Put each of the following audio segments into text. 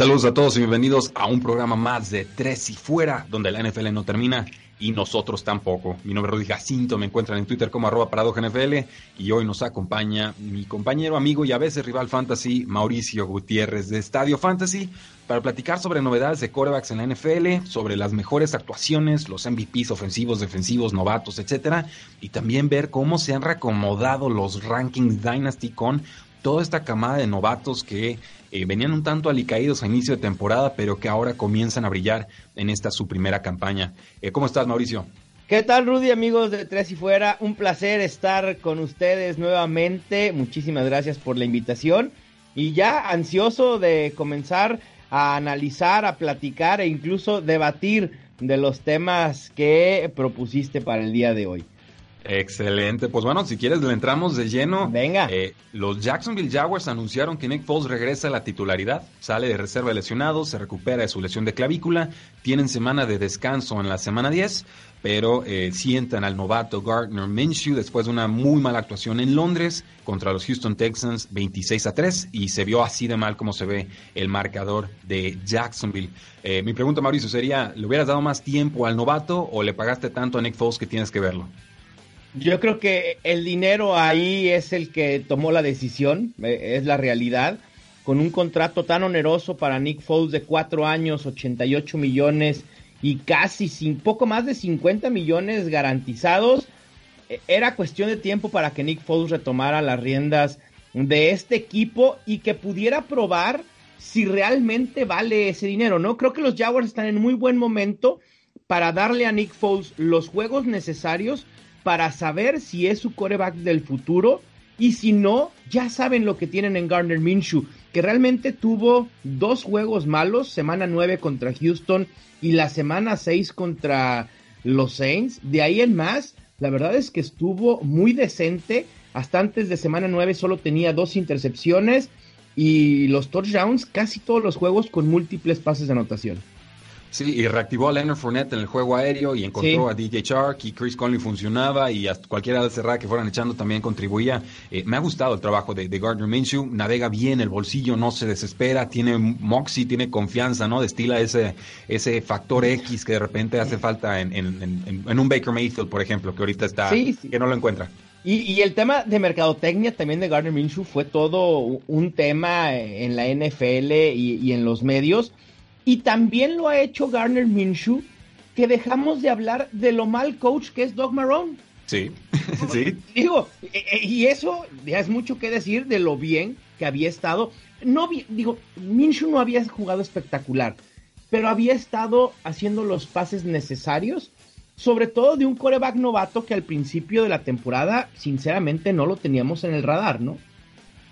Saludos a todos y bienvenidos a un programa más de Tres y Fuera, donde la NFL no termina y nosotros tampoco. Mi nombre es Rudy Jacinto, me encuentran en Twitter como arroba NFL y hoy nos acompaña mi compañero, amigo y a veces rival fantasy, Mauricio Gutiérrez de Estadio Fantasy, para platicar sobre novedades de corebacks en la NFL, sobre las mejores actuaciones, los MVPs ofensivos, defensivos, novatos, etcétera, y también ver cómo se han reacomodado los rankings Dynasty con toda esta camada de novatos que eh, venían un tanto alicaídos a inicio de temporada, pero que ahora comienzan a brillar en esta su primera campaña. Eh, ¿Cómo estás, Mauricio? ¿Qué tal, Rudy, amigos de Tres y Fuera? Un placer estar con ustedes nuevamente. Muchísimas gracias por la invitación. Y ya ansioso de comenzar a analizar, a platicar e incluso debatir de los temas que propusiste para el día de hoy. Excelente. Pues bueno, si quieres le entramos de lleno. Venga. Eh, los Jacksonville Jaguars anunciaron que Nick Foles regresa a la titularidad, sale de reserva lesionado, se recupera de su lesión de clavícula, tienen semana de descanso en la semana 10, pero eh, sientan al novato Gardner Minshew después de una muy mala actuación en Londres contra los Houston Texans 26 a 3 y se vio así de mal como se ve el marcador de Jacksonville. Eh, mi pregunta, Mauricio, sería, ¿le hubieras dado más tiempo al novato o le pagaste tanto a Nick Foles que tienes que verlo? Yo creo que el dinero ahí es el que tomó la decisión, eh, es la realidad. Con un contrato tan oneroso para Nick Foles de cuatro años, 88 millones y casi sin poco más de 50 millones garantizados, e, era cuestión de tiempo para que Nick Foles retomara las riendas de este equipo y que pudiera probar si realmente vale ese dinero, ¿no? Creo que los Jaguars están en muy buen momento para darle a Nick Foles los juegos necesarios para saber si es su coreback del futuro y si no, ya saben lo que tienen en Garner Minshew, que realmente tuvo dos juegos malos, semana 9 contra Houston y la semana 6 contra los Saints. De ahí en más, la verdad es que estuvo muy decente. Hasta antes de semana 9 solo tenía dos intercepciones y los touchdowns, casi todos los juegos con múltiples pases de anotación. Sí, y reactivó a Leonard Fournette en el juego aéreo y encontró a DJ Shark y Chris Conley funcionaba y hasta cualquiera de cerrada que fueran echando también contribuía. Eh, me ha gustado el trabajo de, Gardner Minshew, navega bien el bolsillo, no se desespera, tiene moxie, tiene confianza, ¿no? Destila ese, ese factor X que de repente hace falta en, en, un Baker Mayfield, por ejemplo, que ahorita está, que no lo encuentra. Y, el tema de mercadotecnia también de Gardner Minshew fue todo un tema en la NFL y, y en los medios y también lo ha hecho Garner Minshew, que dejamos de hablar de lo mal coach que es Doug Marrone. Sí, sí. Digo, e, e, y eso ya es mucho que decir de lo bien que había estado. No, digo, Minshew no había jugado espectacular, pero había estado haciendo los pases necesarios, sobre todo de un coreback novato que al principio de la temporada, sinceramente, no lo teníamos en el radar, ¿no?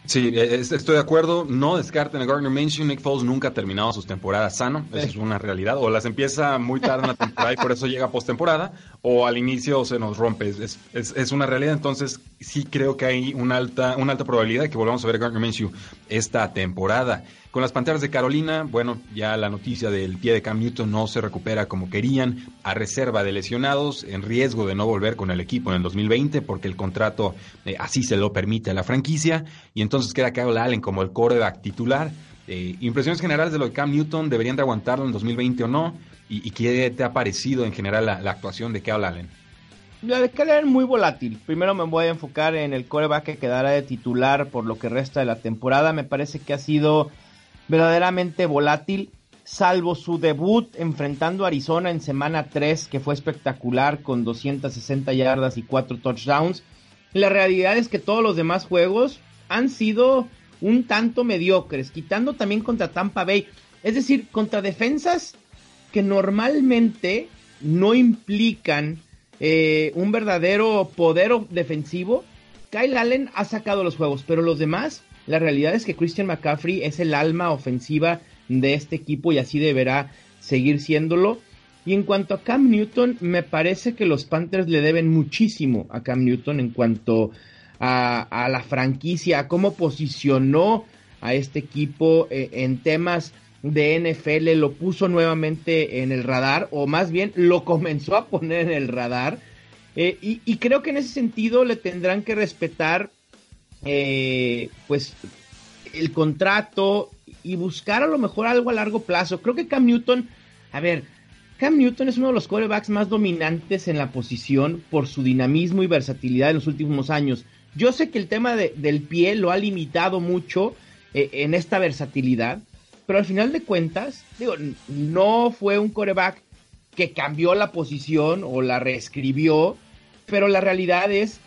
Sí, e, estoy de acuerdo. No descarten a Gardner Minshew. Nick Foles nunca ha terminado sus temporadas sano. Esa es una realidad. O las empieza muy tarde en la temporada y por eso llega postemporada, o al inicio se nos rompe. Es, es, una realidad. Entonces, sí creo que hay una alta, una alta probabilidad que volvamos a ver a Gardner Minshew esta temporada. Con las Panteras de Carolina, bueno, ya la noticia del pie de Cam Newton no se recupera como querían, a reserva de lesionados, en riesgo de no volver con el equipo en el 2020 porque el contrato eh, así se lo permite a la franquicia, y entonces queda Kyle Allen como el coreback titular. Eh, impresiones generales de lo de Cam Newton, ¿deberían de aguantarlo en 2020 o no? ¿Y, qué te ha parecido en general la, actuación de Kyle Allen? La de Kyle Allen muy volátil. Primero me voy a enfocar en el coreback que quedará de titular por lo que resta de la temporada. Me parece que ha sido verdaderamente volátil, salvo su debut enfrentando a Arizona en semana 3, que fue espectacular con 260 yardas y 4 touchdowns. La realidad es que todos los demás juegos han sido un tanto mediocres, quitando también contra Tampa Bay, es decir, contra defensas que normalmente no implican eh, un verdadero poder defensivo. Kyle Allen ha sacado los juegos, pero los demás, la realidad es que Christian McCaffrey es el alma ofensiva de este equipo y así deberá seguir siéndolo. Y en cuanto a Cam Newton, me parece que los Panthers le deben muchísimo a Cam Newton en cuanto a, la franquicia, a cómo posicionó a este equipo eh, en temas de NFL, lo puso nuevamente en el radar, o más bien lo comenzó a poner en el radar. Eh, y, creo que en ese sentido le tendrán que respetar eh, pues el contrato y buscar a lo mejor algo a largo plazo. Creo que Cam Newton, a ver, Cam Newton es uno de los quarterbacks más dominantes en la posición por su dinamismo y versatilidad en los últimos años. Yo sé que el tema del pie lo ha limitado mucho eh, en esta versatilidad, pero al final de cuentas, digo, no fue un coreback que cambió la posición o la reescribió, pero la realidad es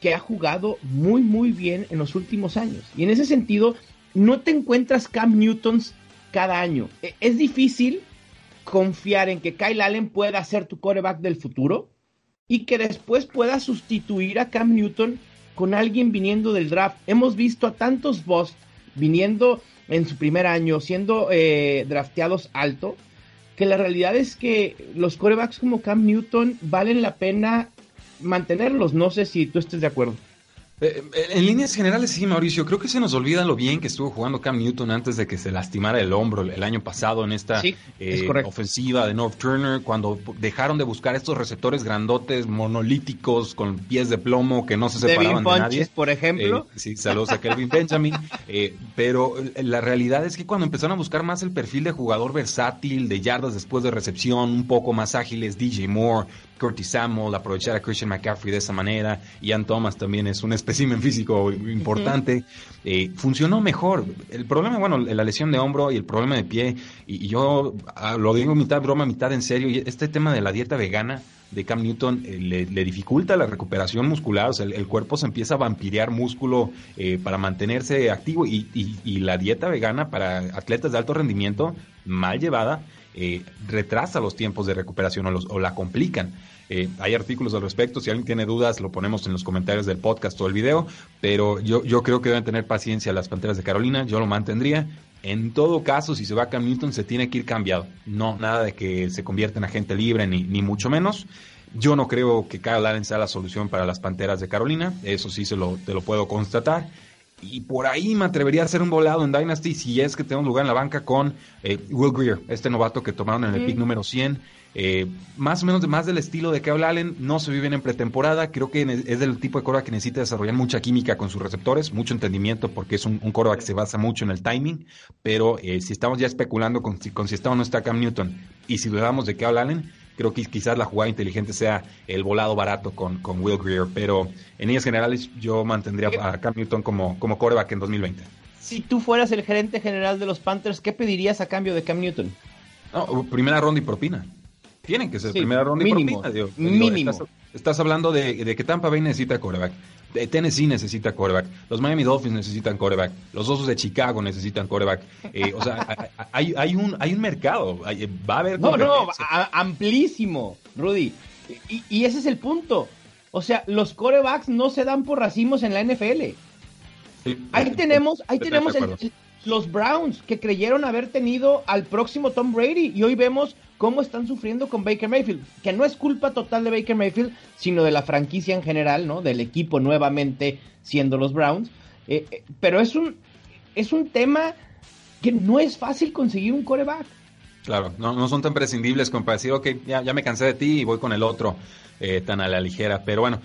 que ha jugado muy, muy bien en los últimos años. Y en ese sentido, no te encuentras Cam Newtons cada año. E, es difícil confiar en que Kyle Allen pueda ser tu coreback del futuro y que después pueda sustituir a Cam Newton con alguien viniendo del draft. Hemos visto a tantos boss viniendo en su primer año, siendo eh, drafteados alto, que la realidad es que los corebacks como Cam Newton valen la pena mantenerlos. No sé si tú estés de acuerdo. Eh, eh, en líneas generales, sí, Mauricio. Creo que se nos olvida lo bien que estuvo jugando Cam Newton antes de que se lastimara el hombro el año pasado en esta eh, ofensiva de North Turner, cuando dejaron de buscar estos receptores grandotes, monolíticos, con pies de plomo que no se separaban de nadie. por ejemplo. sí, saludos a Kelvin Benjamin. pero la realidad es que cuando empezaron a buscar más el perfil de jugador versátil, de yardas después de recepción, un poco más ágiles, DJ Moore, Curtis Samuel, aprovechar a Christian McCaffrey de esa manera. Ian Thomas también es un espécimen físico importante. Eh, funcionó mejor. El problema, bueno, la lesión de hombro y el problema de pie, y, yo ah, lo digo mitad broma, mitad en serio, y este tema de la dieta vegana de Cam Newton eh, le, dificulta la recuperación muscular, o sea, el, cuerpo se empieza a vampirear músculo eh, para mantenerse activo y, y la dieta vegana para atletas de alto rendimiento, mal llevada, eh, retrasa los tiempos de recuperación o, los, la complican. Eh, hay artículos al respecto, si alguien tiene dudas lo ponemos en los comentarios del podcast o el video, pero yo, yo creo que deben tener paciencia las Panteras de Carolina, yo lo mantendría. En todo caso, si se va a Cam Newton, se tiene que ir cambiado. No, nada de que se convierta en agente libre, ni, ni mucho menos. Yo no creo que Kyle Allen sea la solución para las Panteras de Carolina, eso sí se lo, te lo puedo constatar. Y por ahí me atrevería a hacer un volado en Dynasty si es que tengo un lugar en la banca con eh, Will Greer, este novato que tomaron en el pick número 100. Eh, más o menos de, más del estilo de Kyle Allen, no se vive en pretemporada. Creo que es del tipo de cora que necesita desarrollar mucha química con sus receptores, mucho entendimiento, porque es un, un que se basa mucho en el timing. Pero eh, si estamos ya especulando con, con si está o no está Cam Newton y si dudamos de Kyle Allen, creo que quizás la jugada inteligente sea el volado barato con, con Will Greer, pero en líneas generales yo mantendría a Cam Newton como, como coreback en 2020. Si tú fueras el gerente general de los Panthers, ¿qué pedirías a cambio de Cam Newton? primera ronda y propina. Tienen que ser primera ronda y propina. mínimo. Estás, hablando de, de, que Tampa Bay necesita coreback. Tennessee necesita coreback, los Miami Dolphins necesitan coreback, los Osos de Chicago necesitan coreback. Eh, o sea, hay, hay, un, hay un mercado, va a haber... No, no, amplísimo, Rudy. Y, ese es el punto. O sea, los corebacks no se dan por racimos en la NFL. ahí tenemos, ahí tenemos los Browns que creyeron haber tenido al próximo Tom Brady y hoy vemos cómo están sufriendo con Baker Mayfield, que no es culpa total de Baker Mayfield, sino de la franquicia en general, ¿no? Del equipo nuevamente siendo los Browns. Eh, eh, pero es un, es un tema que no es fácil conseguir un coreback. Claro, no, no son tan prescindibles como para decir, ok, ya, ya me cansé de ti y voy con el otro eh, tan a la ligera. Pero bueno,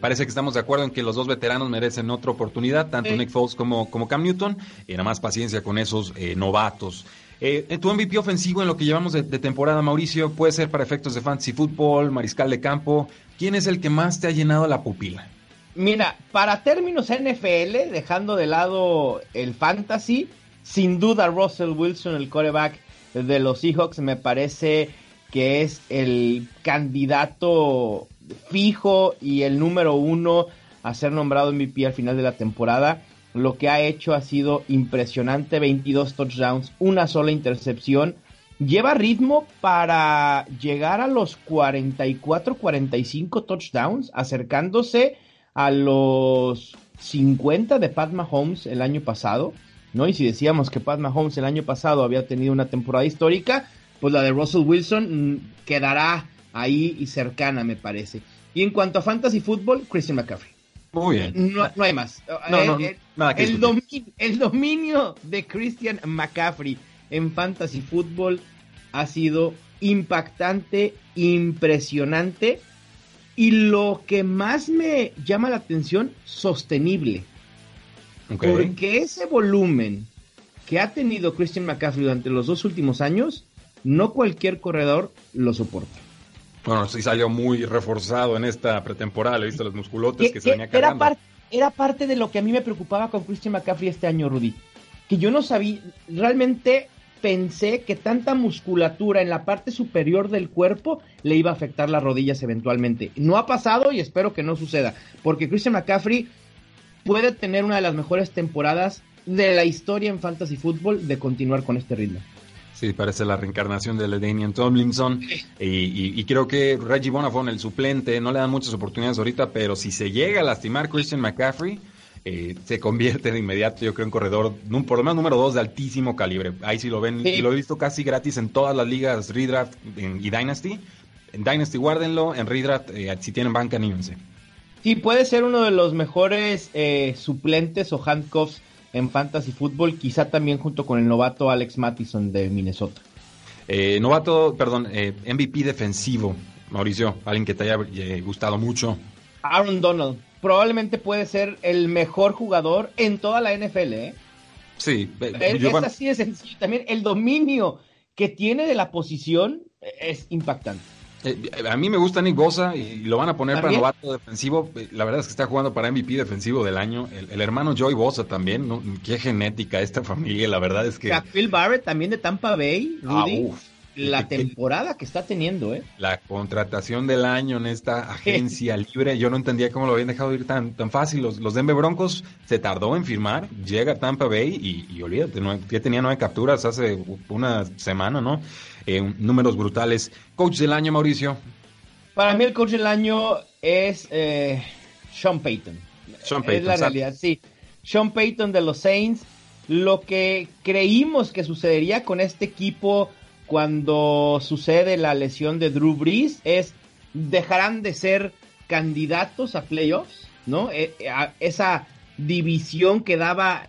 parece que estamos de acuerdo en que los dos veteranos merecen otra oportunidad, tanto Nick Foles como, como Cam Newton, y nada más paciencia con esos novatos. Eh, tu MVP ofensivo en lo que llevamos de, temporada, Mauricio, puede ser para efectos de fantasy fútbol, mariscal de campo. ¿Quién es el que más te ha llenado la pupila? Mira, para términos NFL, dejando de lado el fantasy, sin duda Russell Wilson, el coreback de los Seahawks, me parece que es el candidato fijo y el número uno a ser nombrado MVP al final de la temporada lo que ha hecho ha sido impresionante, 22 touchdowns, una sola intercepción. Lleva ritmo para llegar a los 44, 45 touchdowns, acercándose a los 50 de Pat Mahomes el año pasado, ¿no? Y si decíamos que Pat Mahomes el año pasado había tenido una temporada histórica, pues la de Russell Wilson mm, quedará ahí y cercana, me parece. Y en cuanto a fantasy fútbol, Christian McCaffrey. Muy bien. No, hay más. No, el, el, dominio, el, dominio, de Christian McCaffrey en fantasy fútbol ha sido impactante, impresionante y lo que más me llama la atención, sostenible. Porque ese volumen que ha tenido Christian McCaffrey durante los dos últimos años, no cualquier corredor lo soporta. Bueno, sí salió muy reforzado en esta pretemporada, he visto los musculotes que, se venía cargando. Era, era parte de lo que a mí me preocupaba con Christian McCaffrey este año, Rudy. Que yo no sabía, realmente pensé que tanta musculatura en la parte superior del cuerpo le iba a afectar las rodillas eventualmente. No ha pasado y espero que no suceda, porque Christian McCaffrey puede tener una de las mejores temporadas de la historia en fantasy football de continuar con este ritmo. Sí, parece la reencarnación de Daniel Tomlinson. Y, creo que Reggie Bonafon, el suplente, no le dan muchas oportunidades ahorita, pero si se llega a lastimar Christian McCaffrey, eh, se convierte de inmediato, yo creo, en corredor, por lo menos número dos de altísimo calibre. Ahí sí lo ven, y lo he visto casi gratis en todas las ligas Redraft y Dynasty. En Dynasty guárdenlo, en Redraft, eh, si tienen banca, anímense. Sí, puede ser uno de los mejores eh, suplentes o handcuffs en fantasy fútbol, quizá también junto con el novato Alex Mattison de Minnesota. novato, perdón, MVP defensivo, Mauricio, alguien que te haya gustado mucho. Aaron Donald probablemente puede ser el mejor jugador en toda la NFL. ¿eh? Sí, es, así de sencillo. También el dominio que tiene de la posición es impactante. Eh, a mí me gusta Nick Bosa y lo van a poner para novato defensivo. La verdad es que está jugando para MVP defensivo del año. El, hermano Joey Bosa también. ¿no? Qué genética esta familia. La verdad es que. Phil Barrett también de Tampa Bay. Ah, la temporada que está teniendo, ¿eh? La contratación del año en esta agencia libre, yo no entendía cómo lo habían dejado ir tan, tan fácil. Los, los Denver Broncos se tardó en firmar, llega Tampa Bay y, olvídate, no, ya tenía nueve capturas hace una semana, ¿no? Eh, números brutales. Coach del año, Mauricio. Para mí el coach del año es eh, Sean Payton. Sean Payton. Es la realidad, sí. Sean Payton de los Saints. Lo que creímos que sucedería con este equipo cuando sucede la lesión de Drew Brees es dejarán de ser candidatos a playoffs, ¿no? E, e, esa división quedaba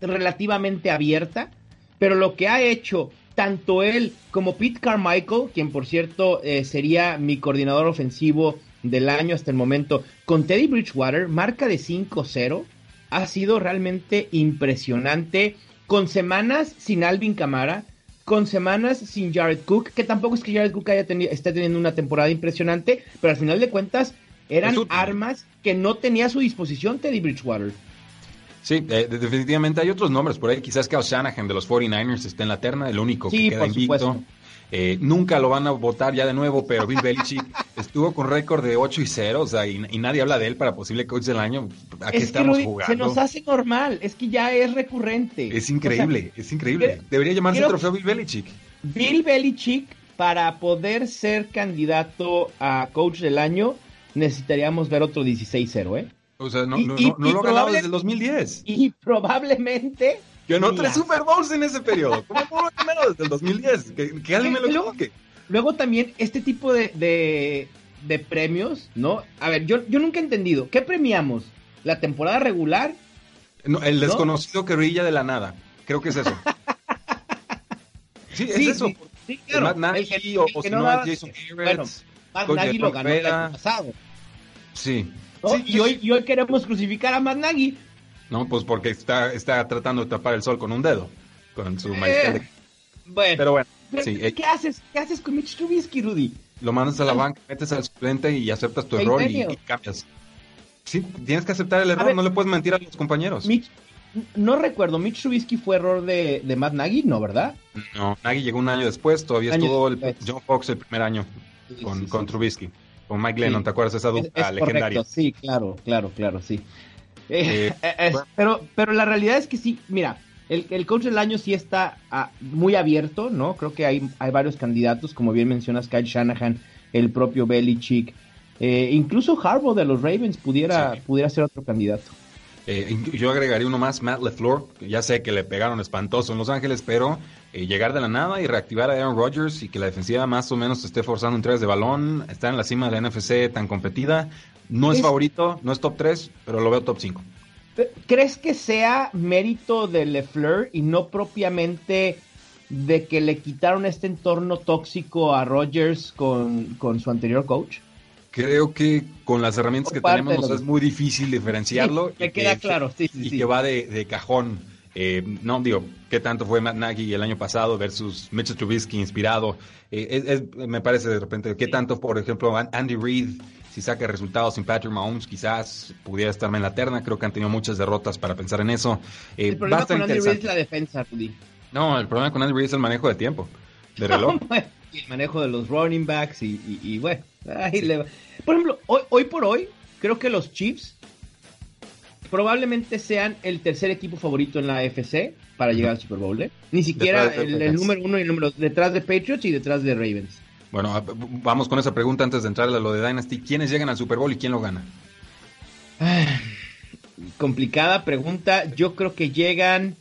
relativamente abierta, pero lo que ha hecho tanto él como Pete Carmichael, quien por cierto eh, sería mi coordinador ofensivo del año hasta el momento, con Teddy Bridgewater, marca de 5-0, ha sido realmente impresionante, con semanas sin Alvin Camara, con semanas sin Jared Cook, que tampoco es que Jared Cook haya tenido, esté teniendo una temporada impresionante, pero al final de cuentas eran armas que no tenía a su disposición Teddy Bridgewater. Sí, eh, definitivamente hay otros nombres por ahí. Quizás que Shanahan de los 49ers esté en la terna, el único que queda invicto. Eh, nunca lo van a votar ya de nuevo, pero Bill Belichick estuvo con récord de 8 y 0, o sea, y, nadie habla de él para posible coach del año. ¿A qué estamos jugando? Se nos hace normal, es que ya es recurrente. Es increíble, es increíble. Debería llamarse trofeo Bill Belichick. Bill Belichick, para poder ser candidato a coach del año, necesitaríamos ver otro 16-0, ¿eh? O sea, no, no, no, lo ha ganado desde el 2010. Y probablemente no tres Super Bowls en ese periodo. ¿Cómo puedo primero desde el 2010? Que, alguien me lo luego, luego también este tipo de, de, premios, ¿no? A ver, yo, yo nunca he entendido. ¿Qué premiamos? ¿La temporada regular? No, el desconocido que brilla de la nada. Creo que es eso. sí, es eso. Sí, claro. Matt Nagy o, o no, Jason Bueno, Matt Nagy lo ganó el año pasado. Sí. y, hoy, y hoy queremos crucificar a Matt Nagy. ¿No? Pues porque está, está tratando de tapar el sol con un dedo, con su eh, Bueno, pero bueno. Eh, ¿qué, haces? ¿Qué haces con Mitch Trubisky, Rudy? Lo mandas a la banca, metes al suplente y aceptas tu error y, cambias. Sí, tienes que aceptar el error, no le puedes mentir a los compañeros. Mitch, no recuerdo, Mitch Trubisky fue error de, de Matt Nagy, ¿no, verdad? No, Nagy llegó un año después, todavía estuvo el, John Fox el primer año con, con Trubisky. Con Mike Lennon, ¿te acuerdas de esa dupla legendaria? sí, claro, claro, claro, sí. Eh, eh, pero, pero la realidad es que sí, mira, el, el coach del año sí está ah, muy abierto, ¿no? Creo que hay, hay varios candidatos, como bien mencionas, Kyle Shanahan, el propio Belichick. Eh, incluso Harbaugh de los Ravens pudiera, pudiera ser otro candidato. Eh, yo agregaría uno más, Matt LeFleur. Ya sé que le pegaron espantoso en Los Ángeles, pero eh, llegar de la nada y reactivar a Aaron Rodgers y que la defensiva más o menos esté forzando entregas de balón, está en la cima de la NFC tan competida. No es, favorito, no es top 3, pero lo veo top 5. ¿Crees que sea mérito de LeFleur y no propiamente de que le quitaron este entorno tóxico a Rodgers con, con su anterior coach? creo que con las herramientas que tenemos es muy difícil diferenciarlo. me queda claro, sí, sí, y que va de, cajón. Eh, no, digo, ¿qué tanto fue Matt Nagy el año pasado versus Mitchell Trubisky inspirado? Eh, me parece de repente, ¿qué tanto, por ejemplo, Andy Reid, si saca resultados sin Patrick Mahomes, quizás pudiera estarme en la terna? Creo que han tenido muchas derrotas para pensar en eso. Eh, el problema con Andy Reid es la defensa, Rudy. No, el problema con Andy Reid es el manejo de tiempo, de reloj. el manejo de los running backs y, y, bueno, ahí le va. Por ejemplo, hoy, hoy por hoy, creo que los Chiefs probablemente sean el tercer equipo favorito en la AFC para llegar al Super Bowl. ¿eh? Ni siquiera el, número uno y el número detrás de Patriots y detrás de Ravens. Bueno, vamos con esa pregunta antes de entrar a lo de Dynasty. ¿Quiénes llegan al Super Bowl y quién lo gana? complicada pregunta. Yo creo que llegan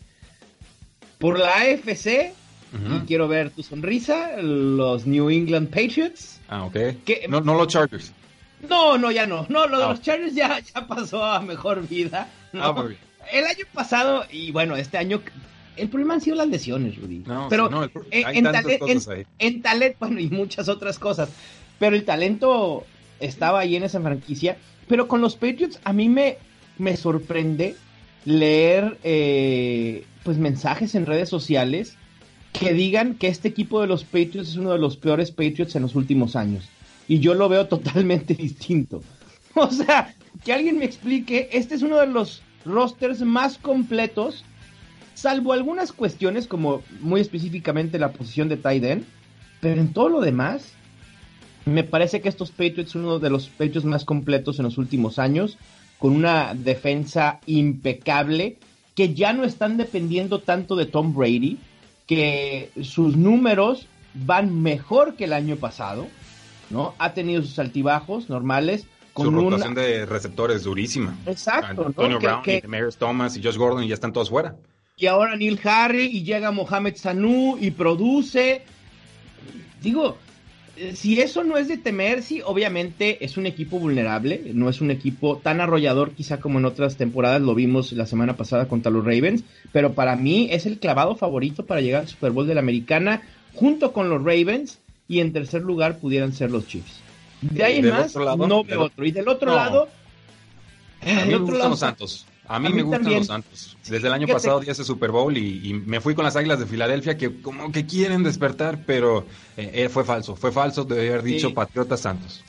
por la AFC. Y quiero ver tu sonrisa. Los New England Patriots. Ah, ok. no, no los Chargers. No, no, ya no. No, lo de ah. los Chargers ya, ya pasó a mejor vida. Ah, el año pasado, y bueno, este año, el problema han sido las lesiones, Rudy. No, pero no, en, en, talento, bueno, y muchas otras cosas. Pero el talento estaba ahí en esa franquicia. Pero con los Patriots, a mí me, me sorprende leer eh, pues mensajes en redes sociales que digan que este equipo de los Patriots es uno de los peores Patriots en los últimos años y yo lo veo totalmente distinto. O sea, que alguien me explique, este es uno de los rosters más completos, salvo algunas cuestiones como muy específicamente la posición de tight end, pero en todo lo demás, me parece que estos Patriots son uno de los Patriots más completos en los últimos años, con una defensa impecable, que ya no están dependiendo tanto de Tom Brady, que sus números van mejor que el año pasado ¿no? Ha tenido sus altibajos normales. Con Su rotación de receptores durísima. Exacto. Antonio Brown y Thomas y Josh Gordon ya están todos fuera. Y ahora Neil Harry y llega Mohamed Sanu y produce. Digo, eh, si eso no es de temer, sí, obviamente es un equipo vulnerable, no es un equipo tan arrollador quizá como en otras temporadas, lo vimos la semana pasada contra los Ravens, pero para mí es el clavado favorito para llegar al Super Bowl de la Americana junto con los Ravens y en tercer lugar pudieran ser los Chiefs. De ahí en más, no veo otro. Y del otro lado, a mí me gustan los Santos. A mí, me gustan los Santos. Desde el año pasado di ese Super Bowl y, me fui con las Águilas de Filadelfia que como que quieren despertar, pero eh, eh, fue falso. Fue falso de haber dicho Patriotas Santos.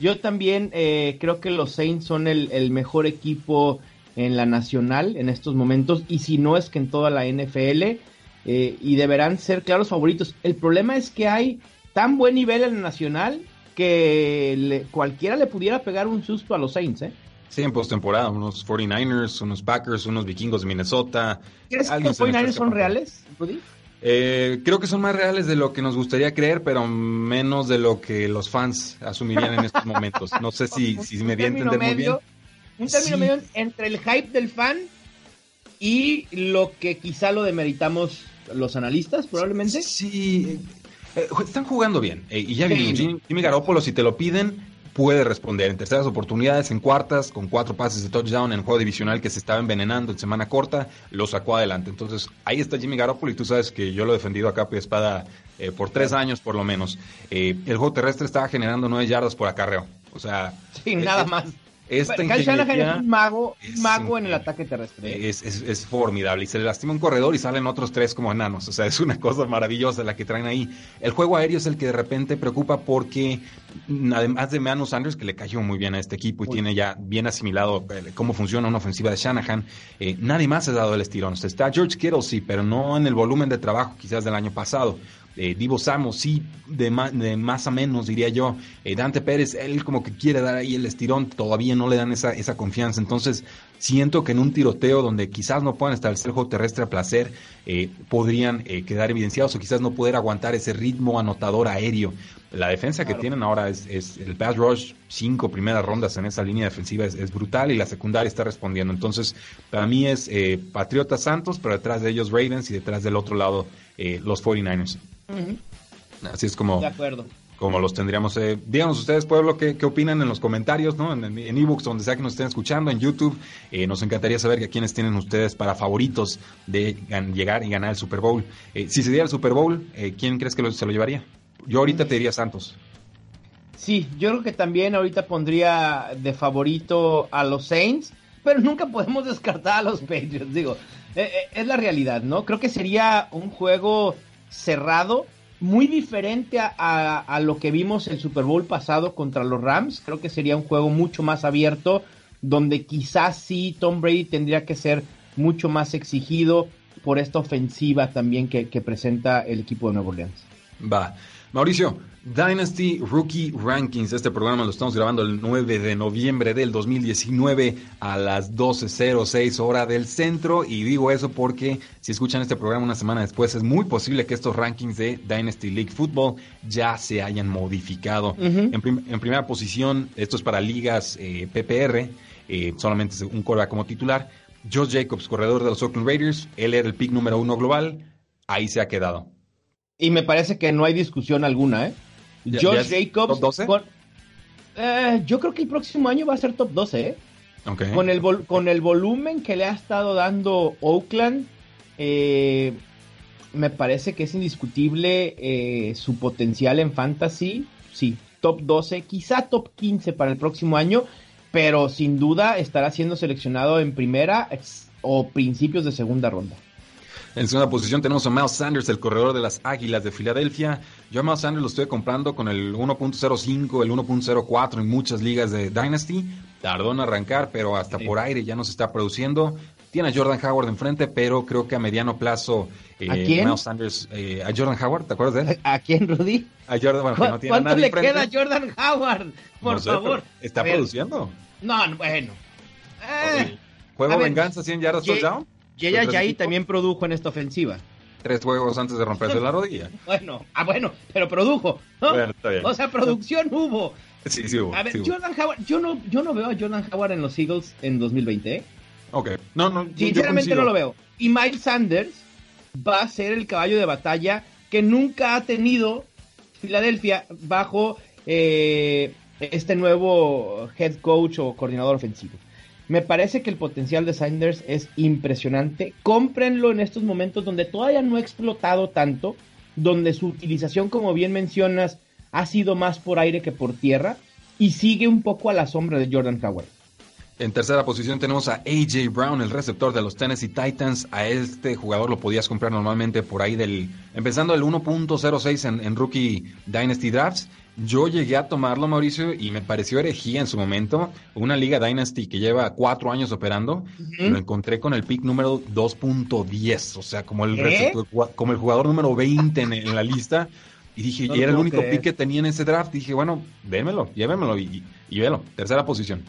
Yo también eh, creo que los Saints son el, el, mejor equipo en la nacional en estos momentos y si no es que en toda la NFL y deberán ser claros favoritos. El problema es que hay tan buen nivel en el nacional que cualquiera le pudiera pegar un susto a los Saints, ¿eh? Sí, en postemporada, unos 49ers, unos Packers, unos vikingos de Minnesota. ¿Crees que los 49ers son reales, eh, creo que son más reales de lo que nos gustaría creer, pero menos de lo que los fans asumirían en estos momentos. No sé si, si me di a entender muy bien. Un término medio entre el hype del fan y lo que quizá lo demeritamos los analistas, probablemente. Sí, eh, están jugando bien. Eh, y ya vimos, Jimmy, Garoppolo, si te lo piden, puede responder en terceras oportunidades, en cuartas, con cuatro pases de touchdown en juego divisional que se estaba envenenando en semana corta, lo sacó adelante. Entonces, ahí está Jimmy Garoppolo y tú sabes que yo lo he defendido a capa y espada eh, por tres años por lo menos. el juego terrestre estaba generando nueve yardas por acarreo. O sea... Sí, nada más. Esta es un mago, mago en el ataque terrestre. Es, formidable. Y se le lastima un corredor y salen otros tres como enanos. O sea, es una cosa maravillosa la que traen ahí. El juego aéreo es el que de repente preocupa porque, además de Manu Sanders, que le cayó muy bien a este equipo y tiene ya bien asimilado eh, cómo funciona una ofensiva de Shanahan, eh, nadie más ha dado el estirón. está George Kittle, sí, pero no en el volumen de trabajo quizás del año pasado. Eh, Divo Samos, sí, de, de, más a menos, diría yo. Eh, Dante Pérez, él como que quiere dar ahí el estirón, todavía no le dan esa, esa confianza. Entonces, siento que en un tiroteo donde quizás no puedan establecer el juego terrestre a placer, eh, podrían eh, quedar evidenciados o quizás no poder aguantar ese ritmo anotador aéreo. La defensa que tienen ahora es, el pass rush, cinco primeras rondas en esa línea defensiva es, brutal y la secundaria está respondiendo. Entonces, para mí es eh, Patriota Santos, pero detrás de ellos Ravens y detrás del otro lado los 49ers. Así es como, de acuerdo como los tendríamos. Eh, díganos ustedes, pueblo, qué, qué, opinan en los comentarios, ¿no? En ebooks, donde sea que nos estén escuchando, en YouTube. Eh, nos encantaría saber a quiénes tienen ustedes para favoritos de llegar y ganar el Super Bowl. Eh, si se diera el Super Bowl, eh, ¿quién crees que se lo llevaría? Yo ahorita te diría Santos. Sí, yo creo que también ahorita pondría de favorito a los Saints, pero nunca podemos descartar a los Patriots. Digo, es la realidad, ¿no? Creo que sería un juego cerrado muy diferente a, lo que vimos el Super Bowl pasado contra los Rams. Creo que sería un juego mucho más abierto, donde quizás sí Tom Brady tendría que ser mucho más exigido por esta ofensiva también que, que presenta el equipo de Nueva Orleans. Va. Mauricio, Dynasty Rookie Rankings. Este programa lo estamos grabando el 9 de noviembre del 2019 a las 12.06 hora del centro. Y digo eso porque si escuchan este programa una semana después, es muy posible que estos rankings de Dynasty League Football ya se hayan modificado. en, primera posición, esto es para ligas eh, PPR, eh, solamente un coreback como titular. Josh Jacobs, corredor de los Oakland Raiders, él era el pick número uno global, ahí se ha quedado. Y me parece que no hay discusión alguna, ¿eh? Josh Jacobs. ¿Top 12? Eh, yo creo que el próximo año va a ser top 12, ¿eh? Con, el con el volumen que le ha estado dando Oakland, eh, me parece que es indiscutible eh, su potencial en fantasy. Sí, top 12, quizá top 15 para el próximo año, pero sin duda estará siendo seleccionado en primera o principios de segunda ronda. En segunda posición tenemos a Miles Sanders, el corredor de las Águilas de Filadelfia. Yo a Miles Sanders lo estoy comprando con el 1.05, el 1.04 en muchas ligas de Dynasty. Tardó en arrancar, pero hasta por aire ya no se está produciendo. Tiene a Jordan Howard enfrente, pero creo que a mediano plazo eh, ¿A quién? Miles Sanders, eh, a Jordan Howard, ¿te acuerdas de él? ¿A quién, Rudy? A Jordan, bueno, que no tiene ¿Cuánto le queda a Jordan Howard? Por favor. ¿Está produciendo? No, bueno. Eh, ¿Juego venganza 100 yardas touchdown? Y ella ya ahí también produjo en esta ofensiva. Tres juegos antes de romperse la rodilla. bueno, ah, bueno, pero produjo. O sea, producción hubo. Sí, sí hubo. A ver, Jordan Howard, yo no, yo no veo a Jordan Howard en los Eagles en 2020, ¿eh? Ok, no, no. Sinceramente no lo veo. Y Miles Sanders va a ser el caballo de batalla que nunca ha tenido Filadelfia bajo eh, este nuevo head coach o coordinador ofensivo. Me parece que el potencial de Sanders es impresionante. Cómprenlo en estos momentos donde todavía no ha explotado tanto, donde su utilización, como bien mencionas, ha sido más por aire que por tierra y sigue un poco a la sombra de Jordan Howard. En tercera posición tenemos a AJ Brown, el receptor de los Tennessee Titans. A este jugador lo podías comprar normalmente por ahí del, empezando el 1.06 en, en Rookie Dynasty Drafts yo llegué a tomarlo, Mauricio, y me pareció herejía en su momento. Una liga Dynasty que lleva cuatro años operando, lo encontré con el pick número 2.10, o sea, como el, como el jugador número 20 en, la lista. Y dije, y era el único pick que tenía en ese draft. dije, bueno, démelo, llévemelo y, y, velo. Tercera posición.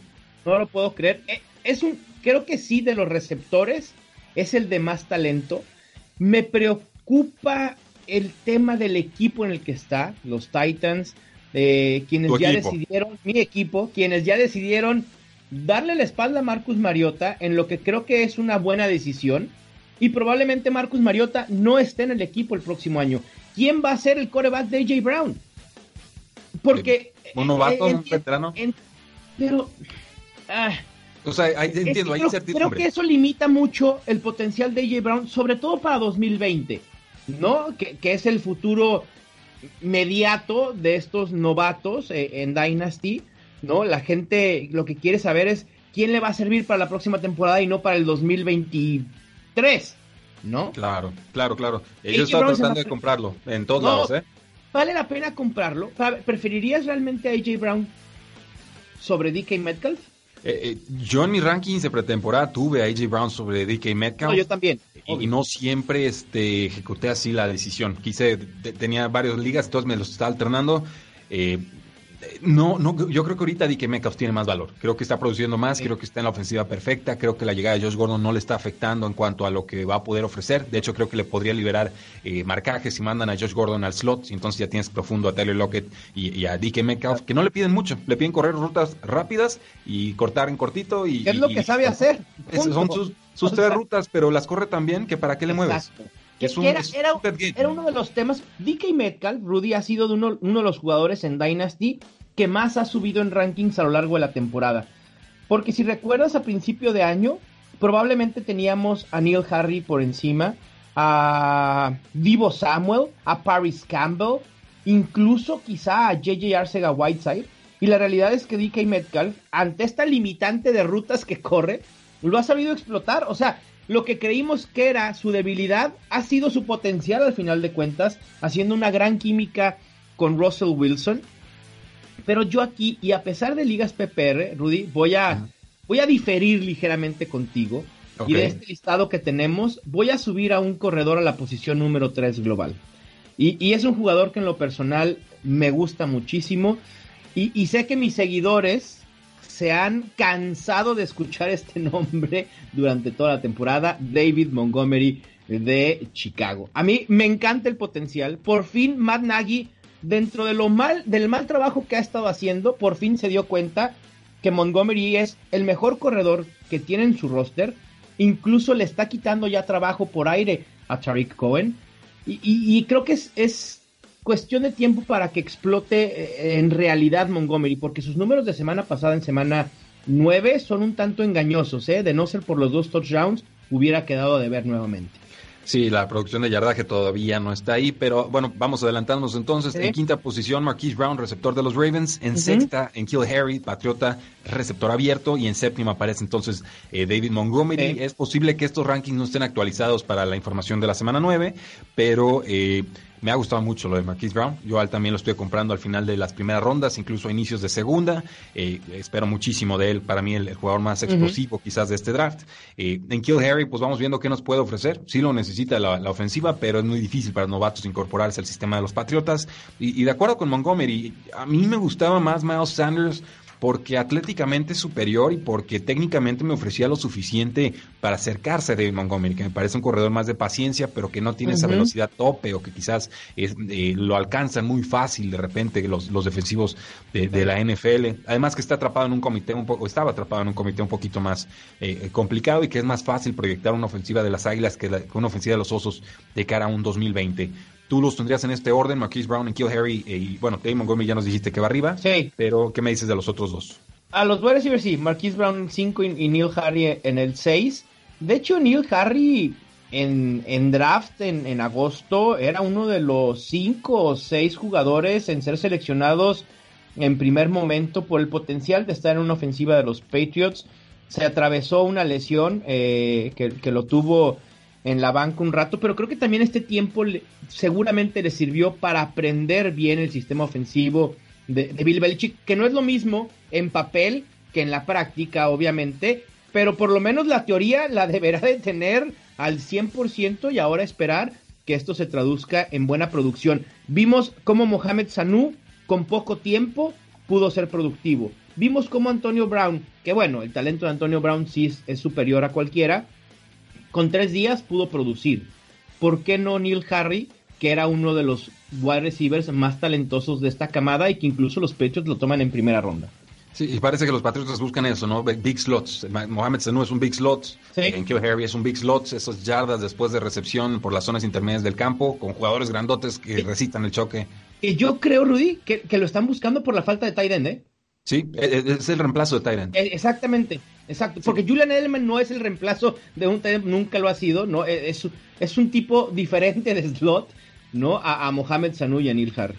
No lo puedo creer. Eh, es un, creo que sí, de los receptores, es el de más talento. Me preocupa el tema del equipo en el que está, los Titans eh, quienes ya decidieron, mi equipo, quienes ya decidieron darle la espalda a Marcus Mariota en lo que creo que es una buena decisión. Y probablemente Marcus Mariota no esté en el equipo el próximo año. ¿Quién va a ser el coreback de AJ Brown? Porque. Un novato, un veterano. pero. Ah, o sea, entiendo, hay creo, creo que eso limita mucho el potencial de AJ Brown, sobre todo para 2020, ¿no? Que, que es el futuro mediato de estos novatos eh, en Dynasty, ¿no? La gente lo que quiere saber es quién le va a servir para la próxima temporada y no para el 2023, ¿no? Claro, claro, claro. Yo estaba tratando de comprarlo en todos lados, ¿eh? ¿Vale la pena comprarlo? ¿Preferirías realmente a AJ Brown sobre DK Metcalf? Eh, eh, yo en mi ranking de pretemporada tuve a AJ Brown sobre DK Metcalf. No, yo también. Y, no siempre este, ejecuté así la decisión. Quise, tenía varias ligas, todos me los estaba alternando. Eh, No, no, yo creo que ahorita DK Metcalf tiene más valor. Creo que está produciendo más, creo que está en la ofensiva perfecta. Creo que la llegada de Josh Gordon no le está afectando en cuanto a lo que va a poder ofrecer. De hecho, creo que le podría liberar eh, marcajes si mandan a Josh Gordon al slot. Entonces ya tienes profundo a Taylor Lockett y, a DK Metcalf, que no le piden mucho. Le piden correr rutas rápidas y cortar en cortito. Y, es lo que sabe hacer. son sus, tres rutas, pero las corre tan bien que para qué le mueves. Era, uno de los temas. DK Metcalf, Rudy, ha sido de uno, uno de los jugadores en Dynasty que más ha subido en rankings a lo largo de la temporada. Porque si recuerdas a principio de año, probablemente teníamos a Neil Harry por encima, a Divo Samuel, a Paris Campbell, incluso quizá a JJ Arcega Whiteside. Y la realidad es que DK Metcalf, ante esta limitante de rutas que corre, lo ha sabido explotar. O sea, lo que creímos que era su debilidad ha sido su potencial al final de cuentas, haciendo una gran química con Russell Wilson. Pero yo aquí, y a pesar de ligas PPR, Rudy, voy a, voy a diferir ligeramente contigo. Y de este listado que tenemos, voy a subir a un corredor a la posición número 3 global. Y, es un jugador que en lo personal me gusta muchísimo. Y, y, sé que mis seguidores se han cansado de escuchar este nombre durante toda la temporada. David Montgomery de Chicago. A mí me encanta el potencial. Por fin Matt Nagy dentro de lo mal, del mal trabajo que ha estado haciendo, por fin se dio cuenta que Montgomery es el mejor corredor que tiene en su roster. Incluso le está quitando ya trabajo por aire a Tariq Cohen. Y, creo que es, es, cuestión de tiempo para que explote eh, en realidad Montgomery, porque sus números de semana pasada en semana 9 son un tanto engañosos, ¿eh? de no ser por los dos touchdowns, hubiera quedado de ver nuevamente. Sí, la producción de yardaje todavía no está ahí, pero bueno, vamos adelantándonos entonces. En quinta posición, Marquise Brown, receptor de los Ravens. En sexta, en Kill Harry, Patriota, receptor abierto. Y en séptima aparece entonces eh, David Montgomery. Es posible que estos rankings no estén actualizados para la información de la semana 9, pero eh, me ha gustado mucho lo de Marquise Brown. Yo también lo estoy comprando al final de las primeras rondas, incluso a inicios de segunda. Eh, espero muchísimo de él. Para mí, el, jugador más explosivo quizás de este draft. Eh, en Kill Harry, pues vamos viendo qué nos puede ofrecer. Sí lo necesita la, ofensiva, pero es muy difícil para novatos incorporarse al sistema de los Patriotas. Y, y de acuerdo con Montgomery, a mí me gustaba más Miles Sanders porque atléticamente es superior y porque técnicamente me ofrecía lo suficiente para acercarse a David Montgomery, que me parece un corredor más de paciencia, pero que no tiene esa velocidad tope o que quizás eh, lo alcanzan muy fácil de repente los, los defensivos de, la NFL. Además que está atrapado en un comité un poco, estaba atrapado en un comité un poquito más eh, complicado y que es más fácil proyectar una ofensiva de las Águilas que, que una ofensiva de los Osos de cara a un 2020. Tú los tendrías en este orden, Marquise Brown, y Kill Harry eh, y bueno, David Montgomery ya nos dijiste que va arriba. Sí. Pero, ¿qué me dices de los otros dos? A los wide receivers sí, Marquise Brown en 5 y, Neil Harry en el 6. De hecho, Neil Harry en, en draft en, en, agosto era uno de los 5 o 6 jugadores en ser seleccionados en primer momento por el potencial de estar en una ofensiva de los Patriots. Se atravesó una lesión eh, que, que lo tuvo en la banca un rato, pero creo que también este tiempo seguramente le sirvió para aprender bien el sistema ofensivo de, Bill Belichick, que no es lo mismo en papel que en la práctica, obviamente, pero por lo menos la teoría la deberá de tener al 100% y ahora esperar que esto se traduzca en buena producción. Vimos cómo Mohamed Sanu con poco tiempo pudo ser productivo. Vimos cómo Antonio Brown, que bueno, el talento de Antonio Brown sí es superior a cualquiera, con tres días pudo producir. ¿Por qué no Neil Harry, que era uno de los wide receivers más talentosos de esta camada y que incluso los Patriots lo toman en primera ronda? Sí, y parece que los Patriots buscan eso, ¿no? Big slots. Mohamed Sanu es un big slot. En Kill Harry es un big slot. Esos yardas después de recepción por las zonas intermedias del campo, con jugadores grandotes que recitan el choque. Y yo creo, Rudy, que, que, lo están buscando por la falta de tight end, ¿eh? Sí, e, e, es el reemplazo de Tyrant. E, exactamente, exacto. Porque Julian Edelman no es el reemplazo de un Tyrant, nunca lo ha sido, ¿no? Es, es un tipo diferente de slot, ¿no? A, Mohamed Sanu y a Neil Harry.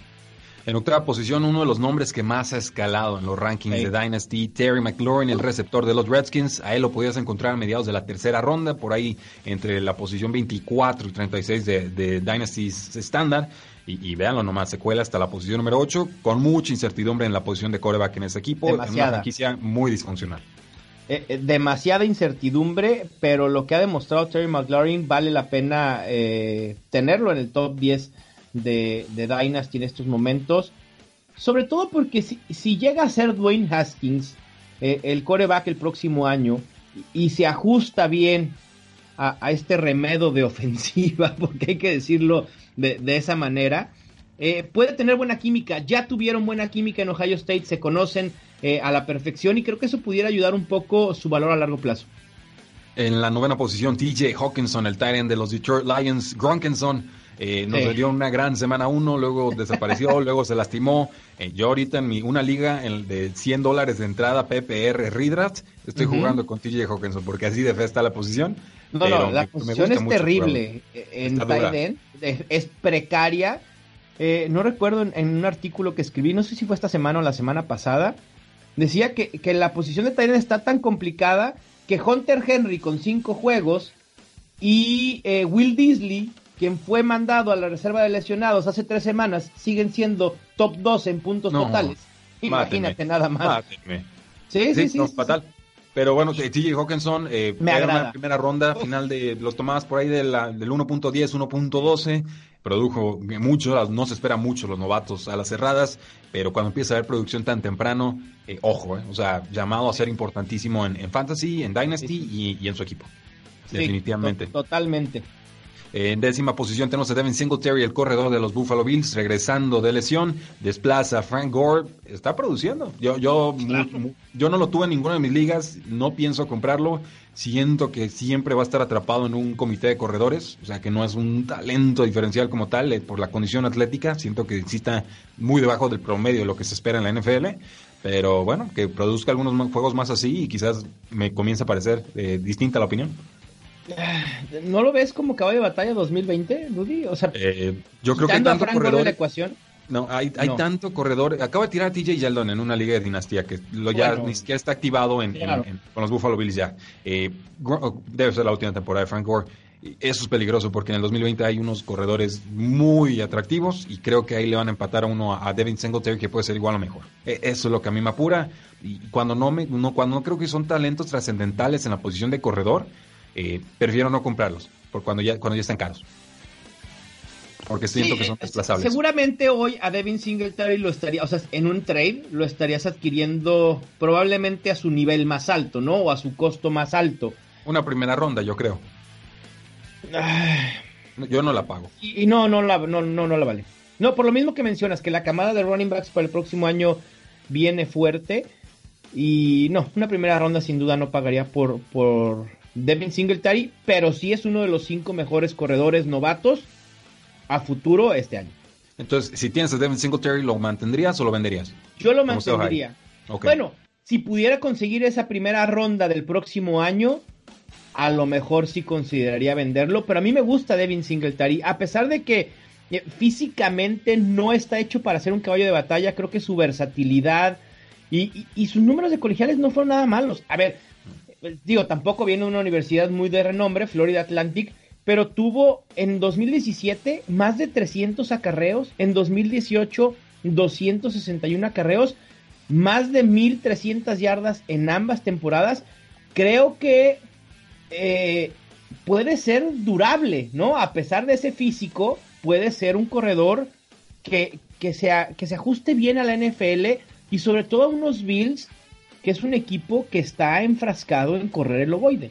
En octava posición, uno de los nombres que más ha escalado en los rankings de Dynasty, Terry McLaurin, el receptor de los Redskins. A él lo podías encontrar a mediados de la tercera ronda, por ahí entre la posición 24 y 36 de, de Dynasty estándar. Y, y véanlo nomás, se cuela hasta la posición número 8, con mucha incertidumbre en la posición de coreback en ese equipo, demasiada. en una franquicia muy disfuncional. Eh, eh, demasiada incertidumbre, pero lo que ha demostrado Terry McLaurin vale la pena eh, tenerlo en el top 10 de, de Dynasty en estos momentos. sobre todo porque si, llega a ser Dwayne Haskins eh, el coreback el próximo año y, se ajusta bien a, este remedo de ofensiva, porque hay que decirlo de, esa manera, eh, puede tener buena química. Ya tuvieron buena química en Ohio State, se conocen eh, a la perfección y creo que eso pudiera ayudar un poco su valor a largo plazo. En la novena posición, TJ Hawkinson, el Tyrant de los Detroit Lions. Gronkinson eh, nos dio una gran semana uno, luego desapareció, luego se lastimó. Eh, yo ahorita en mi una liga de 100 dólares de entrada PPR Redraft, estoy jugando con TJ Hawkinson porque así de fe está la posición. No, no, la posición es terrible en Tight es, precaria. Eh, no recuerdo en, un artículo que escribí, no sé si fue esta semana o la semana pasada, decía que, que la posición de Tight está tan complicada que Hunter Henry con cinco juegos y eh, Will Disley, quien fue mandado a la reserva de lesionados hace tres semanas, siguen siendo top 2 en puntos totales. Imagínate nada más. Sí, sí, sí. fatal. Pero bueno, TJ Hawkinson eh, era una primera ronda final de los tomadas por ahí de la, del 1.10, 1.12. Produjo mucho, no se espera mucho los novatos a las cerradas, pero cuando empieza a haber producción tan temprano, eh, ojo, eh, o sea, llamado a ser importantísimo en, Fantasy, en Dynasty y, en su equipo. Definitivamente. totalmente. En décima posición tenemos a Devin Singletary, el corredor de los Buffalo Bills, regresando de lesión. Desplaza a Frank Gore. Está produciendo. Yo, yo, yo no lo tuve en ninguna de mis ligas. No pienso comprarlo. Siento que siempre va a estar atrapado en un comité de corredores. O sea, que no es un talento diferencial como tal eh, por la condición atlética. Siento que sí está muy debajo del promedio de lo que se espera en la NFL. Pero bueno, que produzca algunos juegos más así y quizás me comience a parecer eh, distinta la opinión. ¿No lo ves como caballo de batalla 2020, Rudy? O sea, eh, yo creo que tanto corredor. la ecuación. No, hay, hay tanto corredor. Acaba de tirar a TJ Yeldon en una liga de dinastía que lo ya ni siquiera está activado en, con los Buffalo Bills ya. Eh, debe ser la última temporada de Frank Gore. Eso es peligroso porque en el 2020 hay unos corredores muy atractivos y creo que ahí le van a empatar a uno a Devin Singletary que puede ser igual o mejor. E, eso es lo que a mí me apura. Y cuando no, me, no, cuando no creo que son talentos trascendentales en la posición de corredor, eh, prefiero no comprarlos por cuando ya, cuando ya están caros. Porque siento que son desplazables. Seguramente hoy a Devin Singletary lo estaría, o sea, en un trade lo estarías adquiriendo probablemente a su nivel más alto, ¿no? O a su costo más alto. Una primera ronda, yo creo. Yo no la pago. Y, no, no la, no, no, no la vale. No, por lo mismo que mencionas, que la camada de running backs para el próximo año viene fuerte. Y no, una primera ronda sin duda no pagaría por, por Devin Singletary, pero sí es uno de los cinco mejores corredores novatos a futuro este año. Entonces, si tienes a Devin Singletary, ¿lo mantendrías o lo venderías? Yo lo mantendría. Bueno, si pudiera conseguir esa primera ronda del próximo año, a lo mejor sí consideraría venderlo, pero a mí me gusta Devin Singletary, a pesar de que eh, físicamente no está hecho para ser un caballo de batalla, creo que su versatilidad y, y sus números de colegiales no fueron nada malos. A ver, digo, tampoco viene de una universidad muy de renombre, Florida Atlantic, pero tuvo en 2017 más de 300 acarreos, en 2018 261 acarreos, más de 1300 yardas en ambas temporadas. Creo que eh, puede ser durable, ¿no? A pesar de ese físico, puede ser un corredor que, que, sea, que se ajuste bien a la NFL y sobre todo a unos Bills que es un equipo que está enfrascado en correr el ovoide.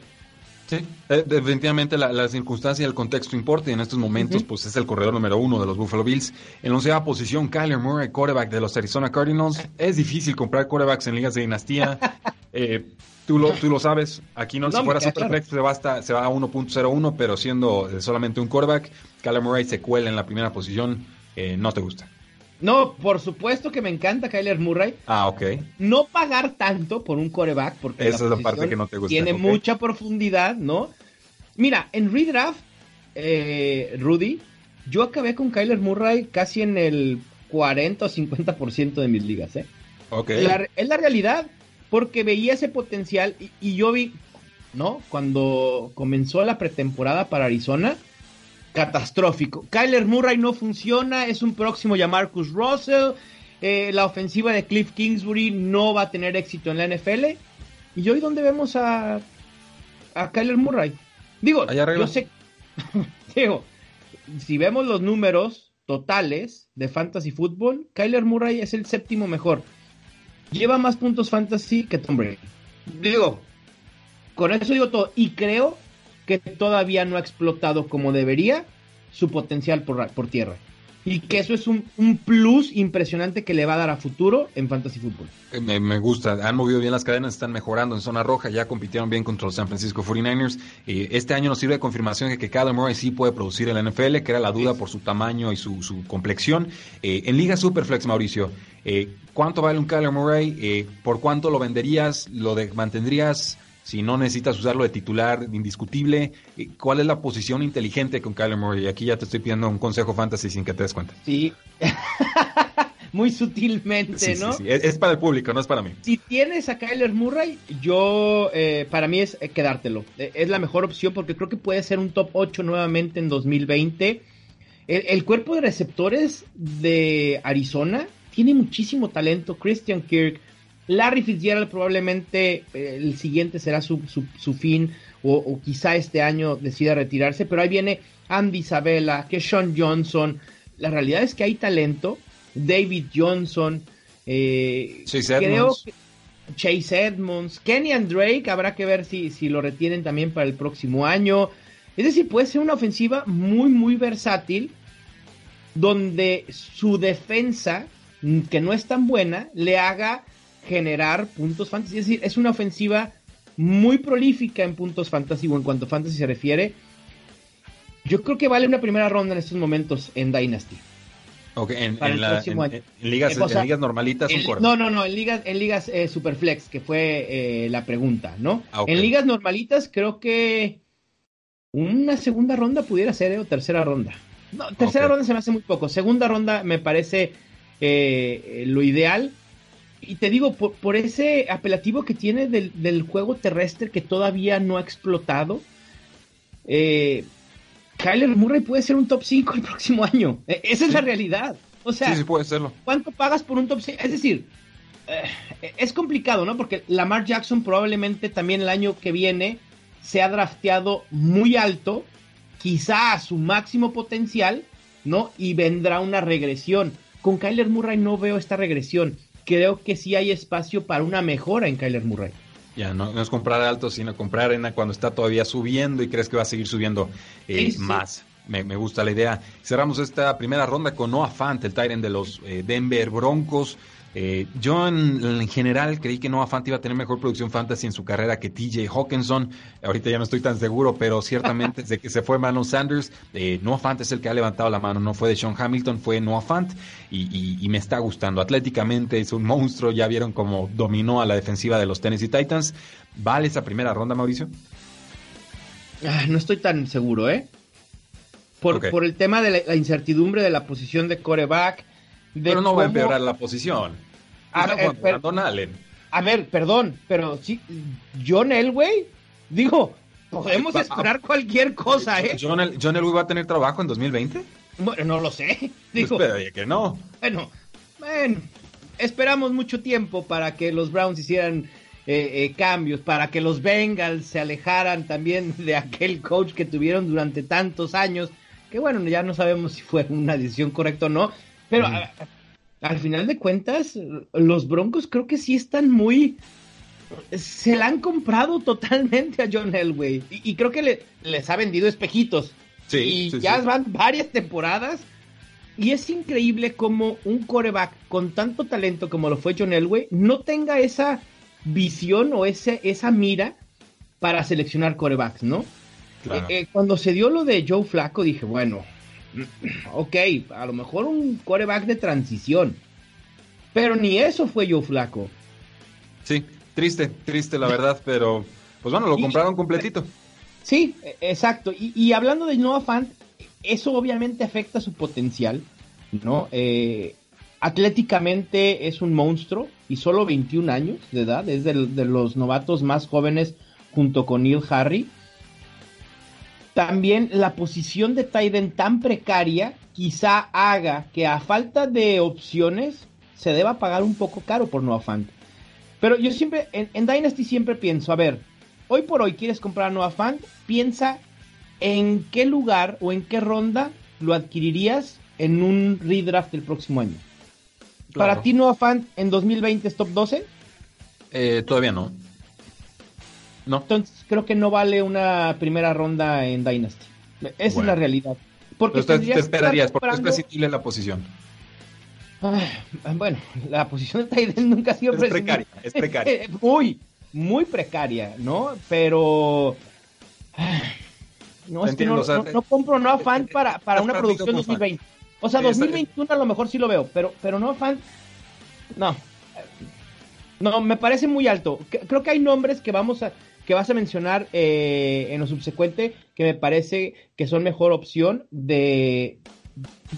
Sí, eh, definitivamente la, circunstancia y el contexto importa y en estos momentos pues es el corredor número uno de los Buffalo Bills. En la onceava posición, Kyler Murray, quarterback de los Arizona Cardinals. Es difícil comprar quarterbacks en ligas de dinastía. eh, tú, lo, tú lo sabes, aquí no, si fuera Superflex se, va se va a 1.01, pero siendo solamente un quarterback, Kyler Murray se cuela en la primera posición, eh, no te gusta. No, por supuesto que me encanta Kyler Murray. Ah, ok. No pagar tanto por un coreback, porque esa es la parte que no te gusta. Tiene mucha profundidad, ¿no? Mira, en redraft, eh, Rudy, yo acabé con Kyler Murray casi en el 40 o 50% de mis ligas, ¿eh? Ok. es la realidad, porque veía ese potencial y, y yo vi, ¿no? Cuando comenzó la pretemporada para Arizona, catastrófico. Kyler Murray no funciona, es un próximo ya Marcus Russell. Eh, la ofensiva de Cliff Kingsbury no va a tener éxito en la NFL. ¿Y hoy dónde vemos a, a Kyler Murray? Digo, yo sé, digo, si vemos los números, totales de fantasy fútbol, Kyler Murray es el séptimo mejor. Lleva más puntos fantasy que Tom Brady. Digo, con eso digo todo. Y creo que todavía no ha explotado como debería su potencial por, por tierra y que eso es un, plus impresionante que le va a dar a futuro en Fantasy Football. Eh, me, gusta, han movido bien las cadenas, están mejorando en zona roja, ya compitieron bien contra los San Francisco 49ers. Eh, este año nos sirve de confirmación de que Kyler Murray sí puede producir en la NFL, que era la duda por su tamaño y su, su complexión. Eh, en Liga Superflex, Mauricio, ¿cuánto vale un Kyler Murray? ¿Por cuánto lo venderías? ¿Lo de, mantendrías? Si no necesitas usarlo de titular indiscutible, ¿cuál es la posición inteligente con Kyler Murray? Aquí ya te estoy pidiendo un consejo fantasy sin que te des cuenta. Sí. Muy sutilmente, ¿no? Sí, sí. Es, para el público, no es para mí. Si tienes a Kyler Murray, yo, eh, para mí es eh, quedártelo. Eh, es la mejor opción porque creo que puede ser un top 8 nuevamente en 2020. el cuerpo de receptores de Arizona tiene muchísimo talento. Christian Kirk, Larry Fitzgerald probablemente eh, el siguiente será su, su, fin o, quizá este año decida retirarse, pero ahí viene Andy Isabella, que Sean Johnson. La realidad es que hay talento. David Johnson, eh, Chase Edmonds. Chase Edmonds, Kenny and Drake, habrá que ver si, si lo retienen también para el próximo año. Es decir, puede ser una ofensiva muy, muy versátil, donde su defensa, que no es tan buena, le haga generar puntos fantasy. Es decir, es una ofensiva muy prolífica en puntos fantasy o en cuanto a fantasy se refiere. Yo creo que vale una primera ronda en estos momentos en Dynasty. Ok, en, ligas, normalitas No, no, no, en ligas, en ligas eh, Superflex, que fue eh, la pregunta, ¿no? Ah, en ligas normalitas creo que una segunda ronda pudiera ser, ¿eh? o tercera ronda. No, tercera ronda se me hace muy poco. Segunda ronda me parece lo ideal y te digo, por, ese apelativo que tiene del, juego terrestre que todavía no ha explotado, eh, Kyler Murray puede ser un top 5 el próximo año. E, esa es la realidad. O sea, sí, sí puede serlo. ¿cuánto pagas por un top 5? Es decir, eh, es complicado, ¿no? Porque Lamar Jackson probablemente también el año que viene se ha drafteado muy alto, quizá a su máximo potencial, ¿no? Y vendrá una regresión. Con Kyler Murray no veo esta regresión creo que sí hay espacio para una mejora en Kyler Murray. Ya, no, es comprar alto, sino comprar en cuando está todavía subiendo y crees que va a seguir subiendo eh, más. Me, gusta la idea. Cerramos esta primera ronda con Noah Fant, el Tyrant de los eh, Denver Broncos. Eh, yo en, general creí que Noah Fant iba a tener mejor producción fantasy en su carrera que TJ Hawkinson. Ahorita ya no estoy tan seguro, pero ciertamente desde que se fue Manon Sanders, eh, Noah Fant es el que ha levantado la mano. No fue de Sean Hamilton, fue Noah Fant y, me está gustando. Atléticamente es un monstruo. Ya vieron cómo dominó a la defensiva de los Tennessee Titans. ¿Vale esa primera ronda, Mauricio? Ah, no estoy tan seguro, ¿eh? Por, por el tema de la, incertidumbre de la posición de coreback. pero no va a empeorar la posición. A ver, perdón, pero sí, John Elway, digo, podemos esperar cualquier cosa, ¿eh? ¿John, Elway va a tener trabajo en 2020? Bueno, no lo sé. Pues digo, que no. Bueno, bueno, esperamos mucho tiempo para que los Browns hicieran eh, eh, cambios, para que los Bengals se alejaran también de aquel coach que tuvieron durante tantos años, que bueno, ya no sabemos si fue una decisión correcta o no, pero al final de cuentas, los Broncos creo que sí están muy... Se la han comprado totalmente a John Elway. Y, creo que le, les ha vendido espejitos. Sí, y ya van varias temporadas. Y es increíble como un coreback con tanto talento como lo fue John Elway no tenga esa visión o ese, esa mira para seleccionar corebacks, ¿no? Eh, eh, cuando se dio lo de Joe Flaco dije, bueno, ok, a lo mejor un coreback de transición. Pero ni eso fue yo flaco. Sí, triste, triste la verdad, pero pues bueno, lo compraron completito. Sí, e, exacto. Y, hablando de Noah Fant, eso obviamente afecta su potencial, ¿no? Eh, atléticamente es un monstruo y solo 21 años de edad, es de los novatos más jóvenes junto con Neil Harry también la posición de Tyden tan precaria quizá haga que a falta de opciones se deba pagar un poco caro por Noah Fant. Pero yo siempre, en, Dynasty siempre pienso, a ver, hoy por hoy quieres comprar a Noah Fant, piensa en qué lugar o en qué ronda lo adquirirías en un redraft del próximo año. ¿Para ti Noah Fant en 2020 es top 12? Eh, todavía no. No. Entonces creo que no vale una primera ronda en Dynasty. Esa es la realidad. Porque te, esperarías, porque es prescindible la posición. bueno, la posición de Tyden nunca ha sido es precaria. Es precaria. muy, muy precaria, ¿no? Pero. No, es que no, no, compro no fan para, para una producción 2020. O sea, 2021 a lo mejor sí lo veo, pero, pero no fan. No. No, me parece muy alto. Creo que hay nombres que vamos a que vas a mencionar eh, en lo subsecuente que me parece que son mejor opción de,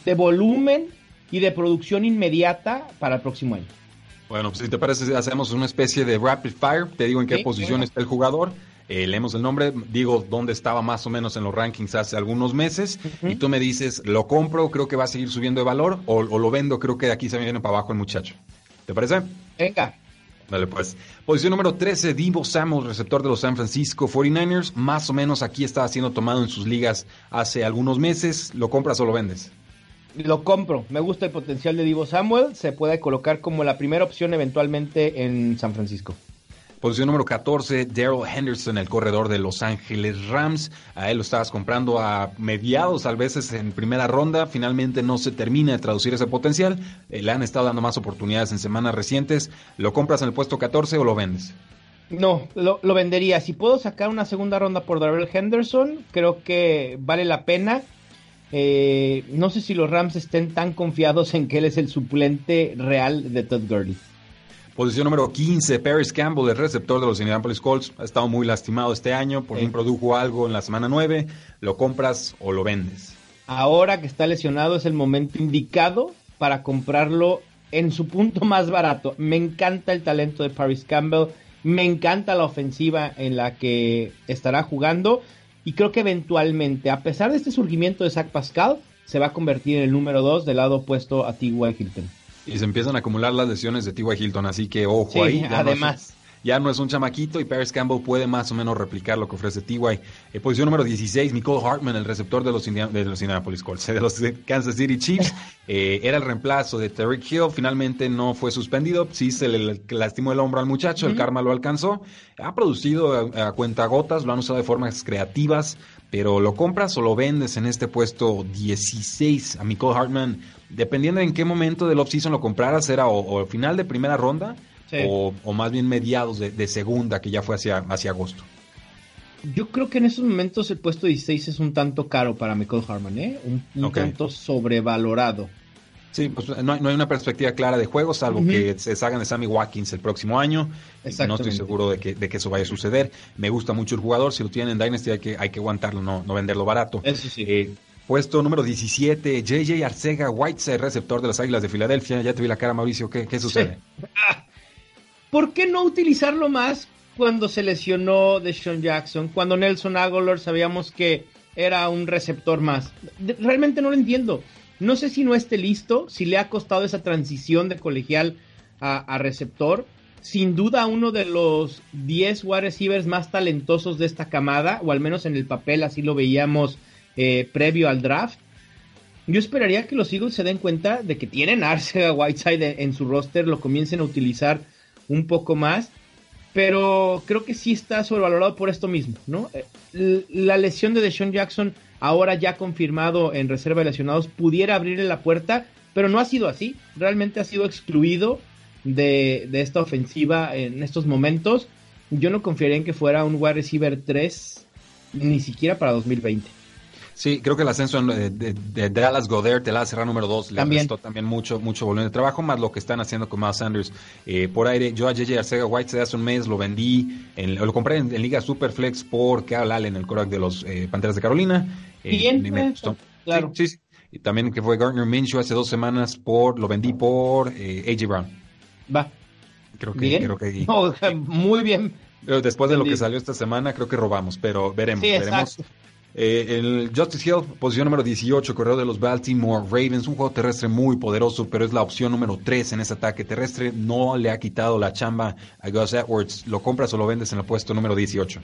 de volumen y de producción inmediata para el próximo año. Bueno, pues si te parece, hacemos una especie de rapid fire. Te digo en qué posición está el jugador. Eh, leemos el nombre, digo dónde estaba más o menos en los rankings hace algunos meses. Y tú me dices, ¿lo compro? Creo que va a seguir subiendo de valor. O, o lo vendo, creo que de aquí se viene para abajo el muchacho. ¿Te parece? Venga. Dale pues. Posición número 13, Divo Samuel, receptor de los San Francisco 49ers. Más o menos aquí estaba siendo tomado en sus ligas hace algunos meses. ¿Lo compras o lo vendes? Lo compro. Me gusta el potencial de Divo Samuel. Se puede colocar como la primera opción eventualmente en San Francisco. Posición número 14, Daryl Henderson, el corredor de Los Ángeles Rams. A él lo estabas comprando a mediados, a veces en primera ronda. Finalmente no se termina de traducir ese potencial. Eh, le han estado dando más oportunidades en semanas recientes. ¿Lo compras en el puesto 14 o lo vendes? No, lo, vendería. Si puedo sacar una segunda ronda por Daryl Henderson, creo que vale la pena. Eh, no sé si los Rams estén tan confiados en que él es el suplente real de Todd Gurley. Posición número 15, Paris Campbell, el receptor de los Indianapolis Colts. Ha estado muy lastimado este año, por fin produjo algo en la semana 9. ¿Lo compras o lo vendes? Ahora que está lesionado es el momento indicado para comprarlo en su punto más barato. Me encanta el talento de Paris Campbell, me encanta la ofensiva en la que estará jugando y creo que eventualmente, a pesar de este surgimiento de Zach Pascal, se va a convertir en el número 2 del lado opuesto a T. Hilton. Y se empiezan a acumular las lesiones de T.Y. Hilton, así que ojo ahí. además. ya no es un chamaquito y Paris Campbell puede más o menos replicar lo que ofrece T.Y. Eh, posición número 16, Nicole Hartman, el receptor de los, de los Indianapolis Colts, de los Kansas City Chiefs. Eh, era el reemplazo de Terry Hill, finalmente no fue suspendido, sí se le lastimó el hombro al muchacho, el karma lo alcanzó. Ha producido a, a cuenta gotas, lo han usado de formas creativas, pero ¿lo compras o lo vendes en este puesto 16 a Nicole Hartman? dependiendo en qué momento del offseason lo compraras, era o, final de primera ronda o, más bien mediados de, segunda, que ya fue hacia, hacia agosto. Yo creo que en esos momentos el puesto 16 es un tanto caro para Michael Harman, ¿eh? Un, tanto sobrevalorado. Sí, pues no hay, una perspectiva clara de juego, salvo que se salgan de Sammy Watkins el próximo año. No estoy seguro de que, de que, eso vaya a suceder. Me gusta mucho el jugador. Si lo tienen en Dynasty hay que, hay que aguantarlo, no, no venderlo barato. Eso sí. Eh, Puesto número 17, JJ Arcega Whiteside, receptor de las Águilas de Filadelfia. Ya te vi la cara, Mauricio. ¿Qué, qué sucede? ¿Por qué no utilizarlo más cuando se lesionó de Sean Jackson? Cuando Nelson Aguilar sabíamos que era un receptor más. Realmente no lo entiendo. No sé si no esté listo, si le ha costado esa transición de colegial a, receptor. Sin duda uno de los 10 wide receivers más talentosos de esta camada, o al menos en el papel así lo veíamos eh, previo al draft. Yo esperaría que los Eagles se den cuenta de que tienen Arcega Whiteside en su roster, lo comiencen a utilizar un poco más, pero creo que sí está sobrevalorado por esto mismo, ¿no? Eh, la lesión de Deshaun Jackson, ahora ya confirmado en reserva de lesionados, pudiera abrirle la puerta, pero no ha sido así, realmente ha sido excluido de, esta ofensiva en estos momentos. Yo no confiaría en que fuera un wide receiver 3, ni siquiera para 2020. Sí, creo que el ascenso de, de, Dallas Goddard, la cerrar número 2, le también. también mucho, mucho volumen de trabajo, más lo que están haciendo con Miles Sanders eh, por aire. Yo a JJ Arcega White hace un mes lo vendí, en, lo compré en, Liga Superflex por Carl Allen, el coreback de los eh, Panteras de Carolina. Eh, Bien, claro. Sí, sí, Y también que fue Gardner Minshew hace dos semanas por, lo vendí por AJ Brown. Va. Creo que, creo que muy bien. Después de lo que salió esta semana, creo que robamos, pero veremos, veremos. Eh, el Justice Hill, posición número 18, corredor de los Baltimore Ravens, un juego terrestre muy poderoso, pero es la opción número 3 en ese ataque terrestre. No le ha quitado la chamba a Gus Edwards. ¿Lo compras o lo vendes en el puesto número 18?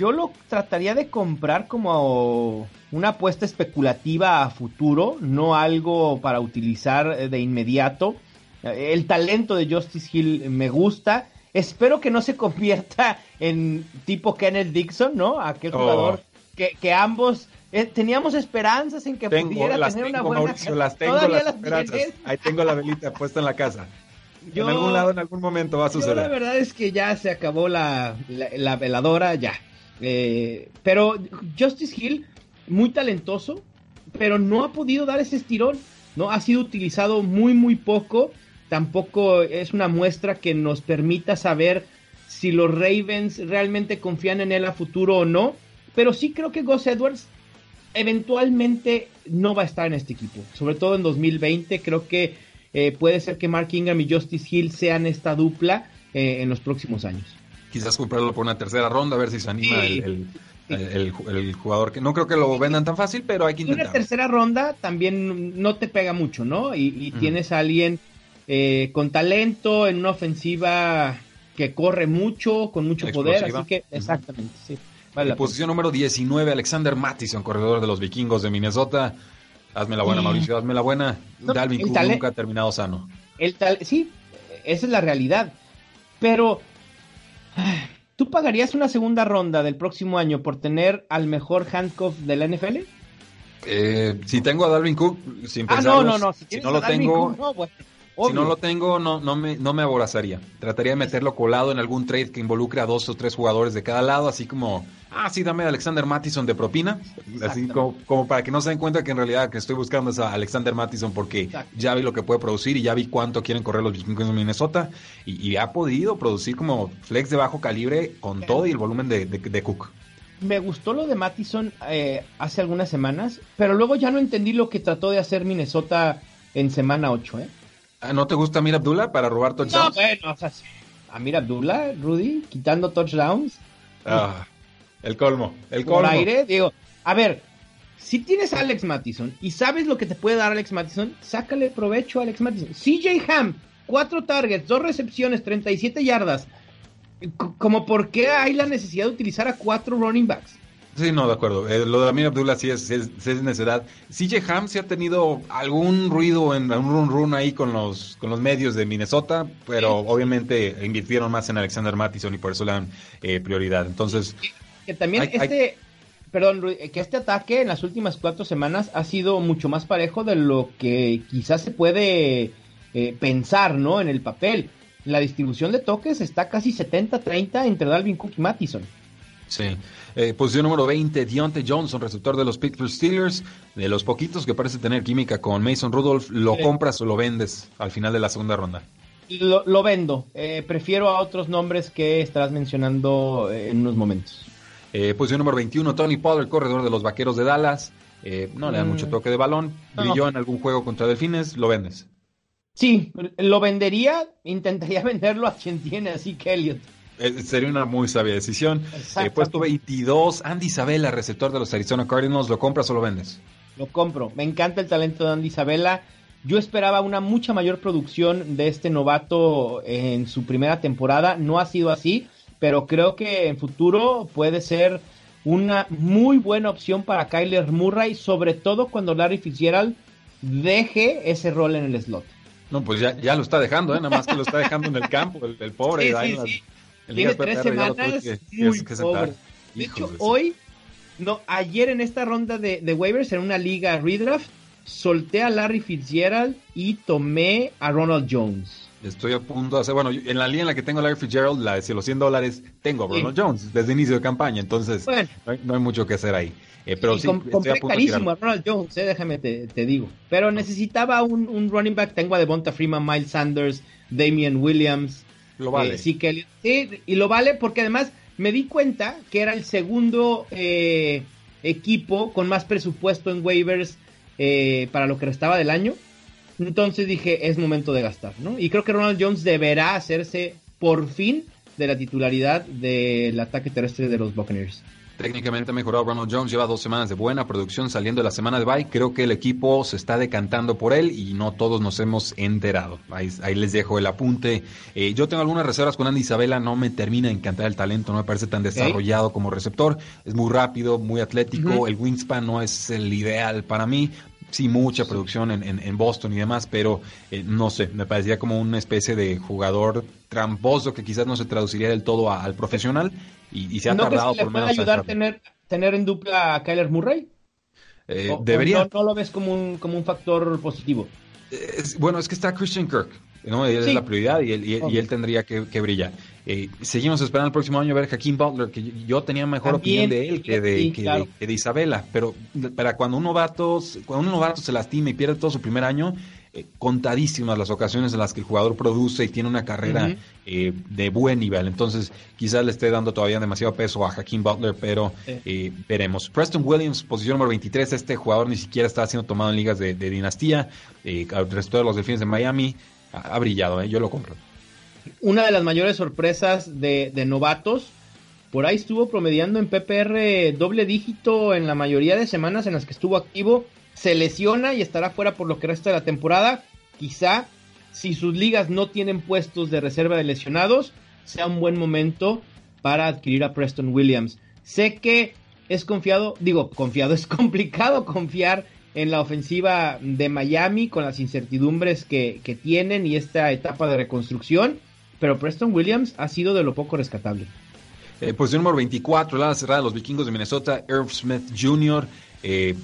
yo lo trataría de comprar como una apuesta especulativa a futuro, no algo para utilizar de inmediato. El talento de Justice Hill me gusta. Espero que no se convierta en tipo Kenneth Dixon, ¿no? Aquel jugador oh. Que, que, ambos eh, teníamos esperanzas en que pudiera tener una buena Mauricio, las tengo las, esperanzas. Ahí tengo la velita puesta en la casa. en algún lado, en algún momento va a suceder. la verdad es que ya se acabó la, la, veladora, ya. Eh, pero Justice Hill, muy talentoso, pero no ha podido dar ese estirón. ¿no? Ha sido utilizado muy, muy poco. Tampoco es una muestra que nos permita saber si los Ravens realmente confían en él a futuro o no. Pero sí creo que Gus Edwards eventualmente no va a estar en este equipo. Sobre todo en 2020. Creo que eh, puede ser que Mark Ingram y Justice Hill sean esta dupla eh, en los próximos años. Quizás comprarlo por una tercera ronda, a ver si se anima el, el, jugador. que No creo que lo vendan tan fácil, pero hay que intentar. Una tercera ronda también no te pega mucho, ¿no? Y, tienes a alguien eh, con talento en una ofensiva que corre mucho, con mucho poder, así que exactamente, sí. Vale posición número 19, Alexander Mattison, corredor de los vikingos de Minnesota. Hazme la buena, Mauricio, hazme la buena. Dalvin Cook nunca ha terminado sano. El tal sí, esa es la realidad. Pero, ¿tú pagarías una segunda ronda del próximo año por tener al mejor handcuff de la NFL? Eh, si tengo a Dalvin Cook, sin ah, no, no, no. Si, no lo tengo, si no lo tengo, no, no, me, no me aborazaría. Trataría de meterlo colado en algún trade que involucre a dos o tres jugadores de cada lado, así como, ah, sí, dame a Alexander Mattison de propina. Así como, para que no se den cuenta que en realidad que estoy buscando es a Alexander Mattison porque ya vi lo que puede producir y ya vi cuánto quieren correr los vikingos de Minnesota y, ha podido producir como flex de bajo calibre con todo y el volumen de, Cook. Me gustó lo de Mattison eh, hace algunas semanas, pero luego ya no entendí lo que trató de hacer Minnesota en semana 8, ¿eh? Ah, ¿No te gusta Amir Abdullah para robar touchdowns? No, bueno, o sea, Amir Abdullah, Rudy, quitando touchdowns. Ah, el colmo, el colmo. Por aire, digo, a ver, si tienes a Alex Mattison y sabes lo que te puede dar Alex Mattison, sácale provecho a Alex Mattison. CJ Ham, cuatro targets, dos recepciones, 37 yardas. Como por qué hay la necesidad de utilizar a cuatro running backs. Sí, no, de acuerdo. Eh, lo de Amir Abdullah sí es, es, es, necesidad. CJ Ham sí ha tenido algún ruido en un run run ahí con los, con los medios de Minnesota, pero obviamente invirtieron más en Alexander Mattison y por eso le dan eh, prioridad. Entonces. Que también este. Perdón, que este ataque en las últimas cuatro semanas ha sido mucho más parejo de lo que quizás se puede eh, pensar, ¿no? En el papel. La distribución de toques está casi 70-30 entre Dalvin Cook y Mattison. Sí. Eh, posición número 20, Deontay Johnson, receptor de los Pittsburgh Steelers. De los poquitos que parece tener química con Mason Rudolph, ¿lo compras o lo vendes al final de la segunda ronda? Lo, vendo. Eh, prefiero a otros nombres que estarás mencionando eh, en unos momentos. posición número 21, Tony Pollard, corredor de los Vaqueros de Dallas. no le da mucho mm. toque de balón. Brilló en algún juego contra Delfines, lo vendes. Sí, lo vendería. Intentaría venderlo a quien tiene así que Elliot. Eh, sería una muy sabia decisión. Eh, puesto 22, Andy Isabella, receptor de los Arizona Cardinals, ¿lo compras o lo vendes? Lo compro. Me encanta el talento de Andy Isabella. Yo esperaba una mucha mayor producción de este novato en su primera temporada. No ha sido así, pero creo que en futuro puede ser una muy buena opción para Kyler Murray, sobre todo cuando Larry Fitzgerald deje ese rol en el slot. No, pues ya, ya lo está dejando, ¿eh? nada más que lo está dejando en el campo, el, pobre. Tiene tres semanas muy pobre. De hecho, hoy, no, ayer en esta ronda de, de waivers, en una liga redraft, solté a Larry Fitzgerald y tomé a Ronald Jones. Estoy a punto de hacer, bueno, en la línea en la que tengo a Larry Fitzgerald, la de los 100 dólares, tengo a Ronald Jones desde inicio de campaña, entonces no, hay, mucho que hacer ahí. Eh, pero sí, compré carísimo a Ronald Jones, eh, déjame te, digo. Pero necesitaba un, un, running back, tengo a Devonta Freeman, Miles Sanders, Damian Williams, lo vale. Eh, sí, que, y lo vale porque además me di cuenta que era el segundo eh, equipo con más presupuesto en waivers eh, para lo que restaba del año. Entonces dije, es momento de gastar, ¿no? Y creo que Ronald Jones deberá hacerse por fin de la titularidad del ataque terrestre de los Buccaneers. Técnicamente ha mejorado Ronald Jones, lleva dos semanas de buena producción saliendo de la semana de bye. Creo que el equipo se está decantando por él y no todos nos hemos enterado. Ahí, les dejo el apunte. Eh, yo tengo algunas reservas con Andy Isabela, no me termina de encantar el talento, no me parece tan desarrollado como receptor. Es muy rápido, muy atlético, el wingspan no es el ideal para mí sí, mucha producción en, Boston y demás, pero eh, no sé, me parecía como una especie de jugador tramposo que quizás no se traduciría del todo al profesional y, se ha tardado por menos. ayudar a tener, tener en dupla a Kyler Murray? Eh, debería. no, lo ves como un, como un factor positivo? bueno, es que está Christian Kirk. ¿No? Él es la prioridad y él, y, él tendría que, brillar. Eh, seguimos esperando el próximo año ver a Hakeem Butler, que yo tenía mejor opinión de él que de, que, de, Isabela, pero para cuando un novato, cuando un novato se lastima y pierde todo su primer año, eh, contadísimas las ocasiones en las que el jugador produce y tiene una carrera eh, de buen nivel. Entonces, quizás le esté dando todavía demasiado peso a Hakeem Butler, pero veremos. Preston Williams, posición número 23, este jugador ni siquiera está siendo tomado en ligas de, dinastía. el resto de los delfines de Miami ha, brillado, ¿eh? yo lo compro. Una de las mayores sorpresas de, novatos, por ahí estuvo promediando en PPR doble dígito en la mayoría de semanas en las que estuvo activo. Se lesiona y estará fuera por lo que resta de la temporada. Quizá si sus ligas no tienen puestos de reserva de lesionados, sea un buen momento para adquirir a Preston Williams. Sé que es confiado, digo, confiado, es complicado confiar en la ofensiva de Miami con las incertidumbres que, tienen y esta etapa de reconstrucción, pero Preston Williams ha sido de lo poco rescatable. Eh, posición número 24, la cerrada de los vikingos de Minnesota, Irv Smith Jr. Eh,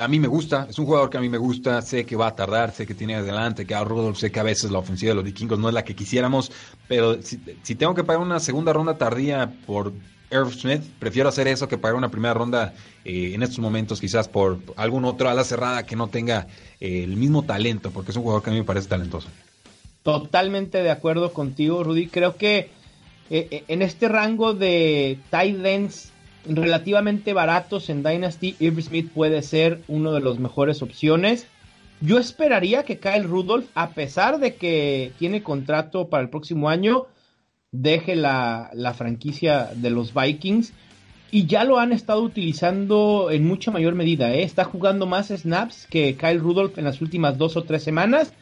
a mí me gusta, es un jugador que a mí me gusta, sé que va a tardar, sé que tiene adelante, que a Rudolph, sé que a veces la ofensiva de los vikingos no es la que quisiéramos, pero si tengo que pagar una segunda ronda tardía por Irv Smith. Prefiero hacer eso que pagar una primera ronda eh, en estos momentos, quizás por algún otro ala cerrada que no tenga eh, el mismo talento, porque es un jugador que a mí me parece talentoso. Totalmente de acuerdo contigo, Rudy. Creo que eh, en este rango de tight ends relativamente baratos en Dynasty, Irv Smith puede ser uno de los mejores opciones. Yo esperaría que Kyle Rudolph, a pesar de que tiene contrato para el próximo año, deje la, franquicia de los Vikings y ya lo han estado utilizando en mucha mayor medida. ¿eh? Está jugando más snaps que Kyle Rudolph en las últimas dos o tres semanas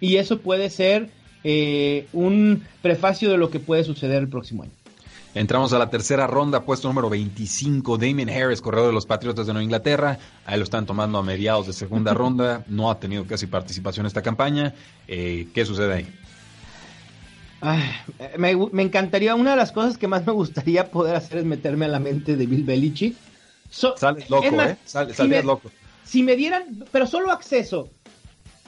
y eso puede ser eh, un prefacio de lo que puede suceder el próximo año. Entramos a la tercera ronda, puesto número 25, Damien Harris, corredor de los Patriotas de Nueva Inglaterra. Ahí lo están tomando a mediados de segunda ronda. No ha tenido casi participación en esta campaña. Eh, ¿Qué sucede ahí? Me, encantaría, una de las cosas que más me gustaría poder hacer es meterme a la mente de Bill Belichick. sales loco, ¿eh? si me, loco. Si me dieran, pero solo acceso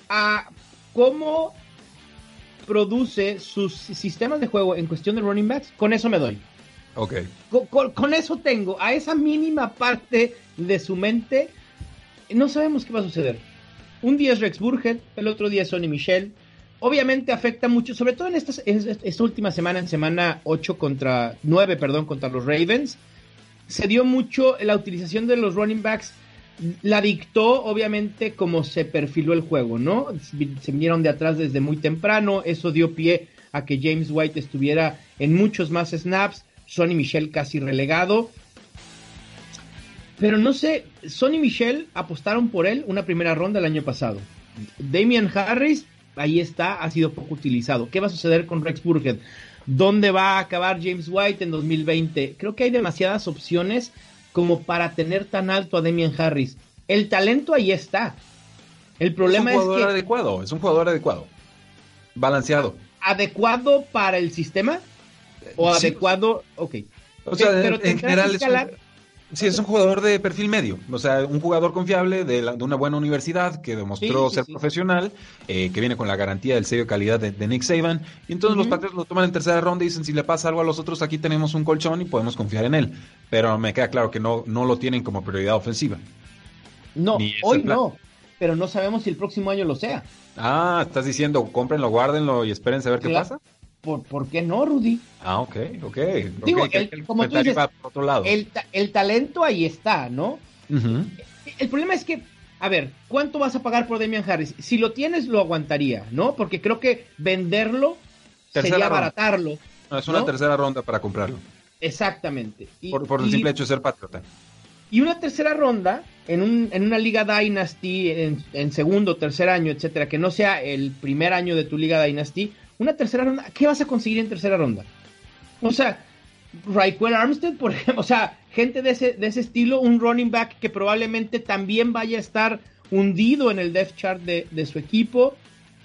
a cómo produce sus sistemas de juego en cuestión de running backs, con eso me doy. Ok. Con, eso tengo, a esa mínima parte de su mente, no sabemos qué va a suceder. Un día es Rex Burger, el otro día es Sonny Michel, obviamente afecta mucho, sobre todo en, esta última semana, en semana 8 contra 9, perdón, contra los Ravens. Se dio mucho la utilización de los running backs, la dictó obviamente como se perfiló el juego, ¿no? Se vinieron de atrás desde muy temprano, eso dio pie a que James White estuviera en muchos más snaps, Sonny Michel casi relegado. Pero no sé, Sonny Michel apostaron por él una primera ronda el año pasado. Damian Harris ahí está, ha sido poco utilizado. ¿Qué va a suceder con Rex Burhead? ¿Dónde va a acabar James White en 2020? Creo que hay demasiadas opciones como para tener tan alto a Damian Harris. El talento ahí está. El problema es, un jugador adecuado, es un jugador adecuado, balanceado. ¿Adecuado para el sistema? ¿O adecuado? Ok. O sea, en general es Sí, es un jugador de perfil medio, o sea, un jugador confiable de, una buena universidad que demostró ser profesional, eh, que viene con la garantía del sello de calidad de, Nick Saban, y entonces los Patriots lo toman en tercera ronda y dicen, si le pasa algo a los otros, aquí tenemos un colchón y podemos confiar en él, pero me queda claro que no, no lo tienen como prioridad ofensiva. No, hoy no, pero no sabemos si el próximo año lo sea. Ah, estás diciendo, cómprenlo, guárdenlo y espérense a ver qué pasa. ¿Por, qué no, Rudy? Ah, ok, ok. Digo, el, como tú dices, El, talento ahí está, ¿no? El problema es que, a ver, ¿cuánto vas a pagar por Damian Harris? Si lo tienes, lo aguantaría, ¿no? Porque creo que venderlo sería abaratarlo. es una tercera ronda para comprarlo. Exactamente. por, el simple hecho de ser patriota. Y una tercera ronda en, un, en una liga Dynasty, en, en segundo, tercer año, etcétera, que no sea el primer año de tu liga Dynasty, una tercera ronda, ¿qué vas a conseguir en tercera ronda? O sea, Raquel Armstead, por ejemplo, o sea, gente de ese, de ese estilo, un running back que probablemente también vaya a estar hundido en el depth chart de, de su equipo.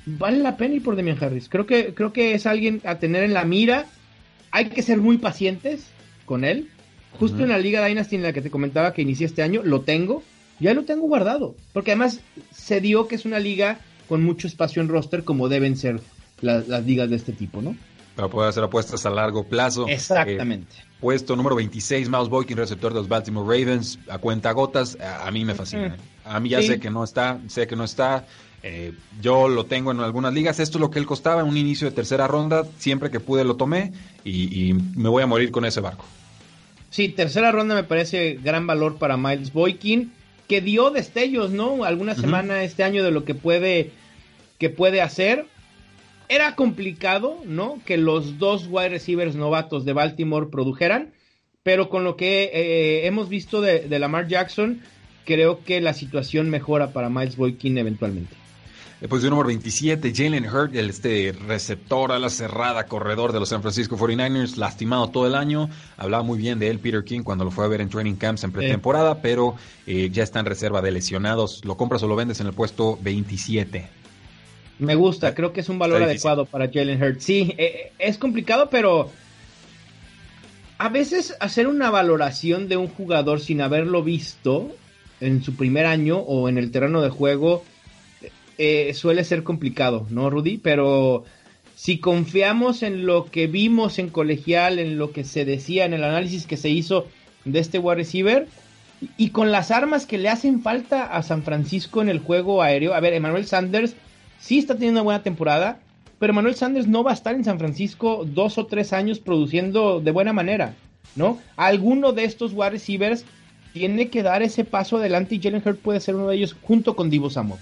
Vale la pena ir por Demian Harris. Creo que, creo que es alguien a tener en la mira. Hay que ser muy pacientes con él. Justo en la Liga Dynasty en la que te comentaba que inicié este año, lo tengo. Ya lo tengo guardado. Porque además se dio que es una liga con mucho espacio en roster como deben ser las, las ligas de este tipo, ¿no? Para poder hacer apuestas a largo plazo. Exactamente. Eh, puesto número 26, Miles Boykin, receptor de los Baltimore Ravens, a cuenta gotas. A, mí me fascina. A mí ya sé que no está, sé que no está. Eh, yo lo tengo en algunas ligas. Esto es lo que él costaba en un inicio de tercera ronda. Siempre que pude lo tomé y, y, me voy a morir con ese barco. Sí, tercera ronda me parece gran valor para Miles Boykin, que dio destellos, ¿no? Alguna semana este año de lo que puede, que puede hacer era complicado, ¿no? Que los dos wide receivers novatos de Baltimore produjeran, pero con lo que eh, hemos visto de, de, Lamar Jackson, creo que la situación mejora para Miles Boykin eventualmente. Posición número 27, Jalen Hurt, el este receptor a la cerrada, corredor de los San Francisco 49ers, lastimado todo el año. Hablaba muy bien de él Peter King cuando lo fue a ver en training camps en pretemporada, eh. pero eh, ya está en reserva de lesionados. ¿Lo compras o lo vendes en el puesto 27? Me gusta, creo que es un valor adecuado para Jalen Hurts. Sí, eh, es complicado, pero a veces hacer una valoración de un jugador sin haberlo visto en su primer año o en el terreno de juego eh, suele ser complicado, ¿no, Rudy? Pero si confiamos en lo que vimos en colegial, en lo que se decía, en el análisis que se hizo de este wide receiver, y con las armas que le hacen falta a San Francisco en el juego aéreo, a ver, Emmanuel Sanders sí está teniendo una buena temporada, pero Manuel Sanders no va a estar en San Francisco dos o tres años produciendo de buena manera, ¿no? Alguno de estos wide receivers tiene que dar ese paso adelante y Jalen Hurt puede ser uno de ellos junto con Divo Samuel.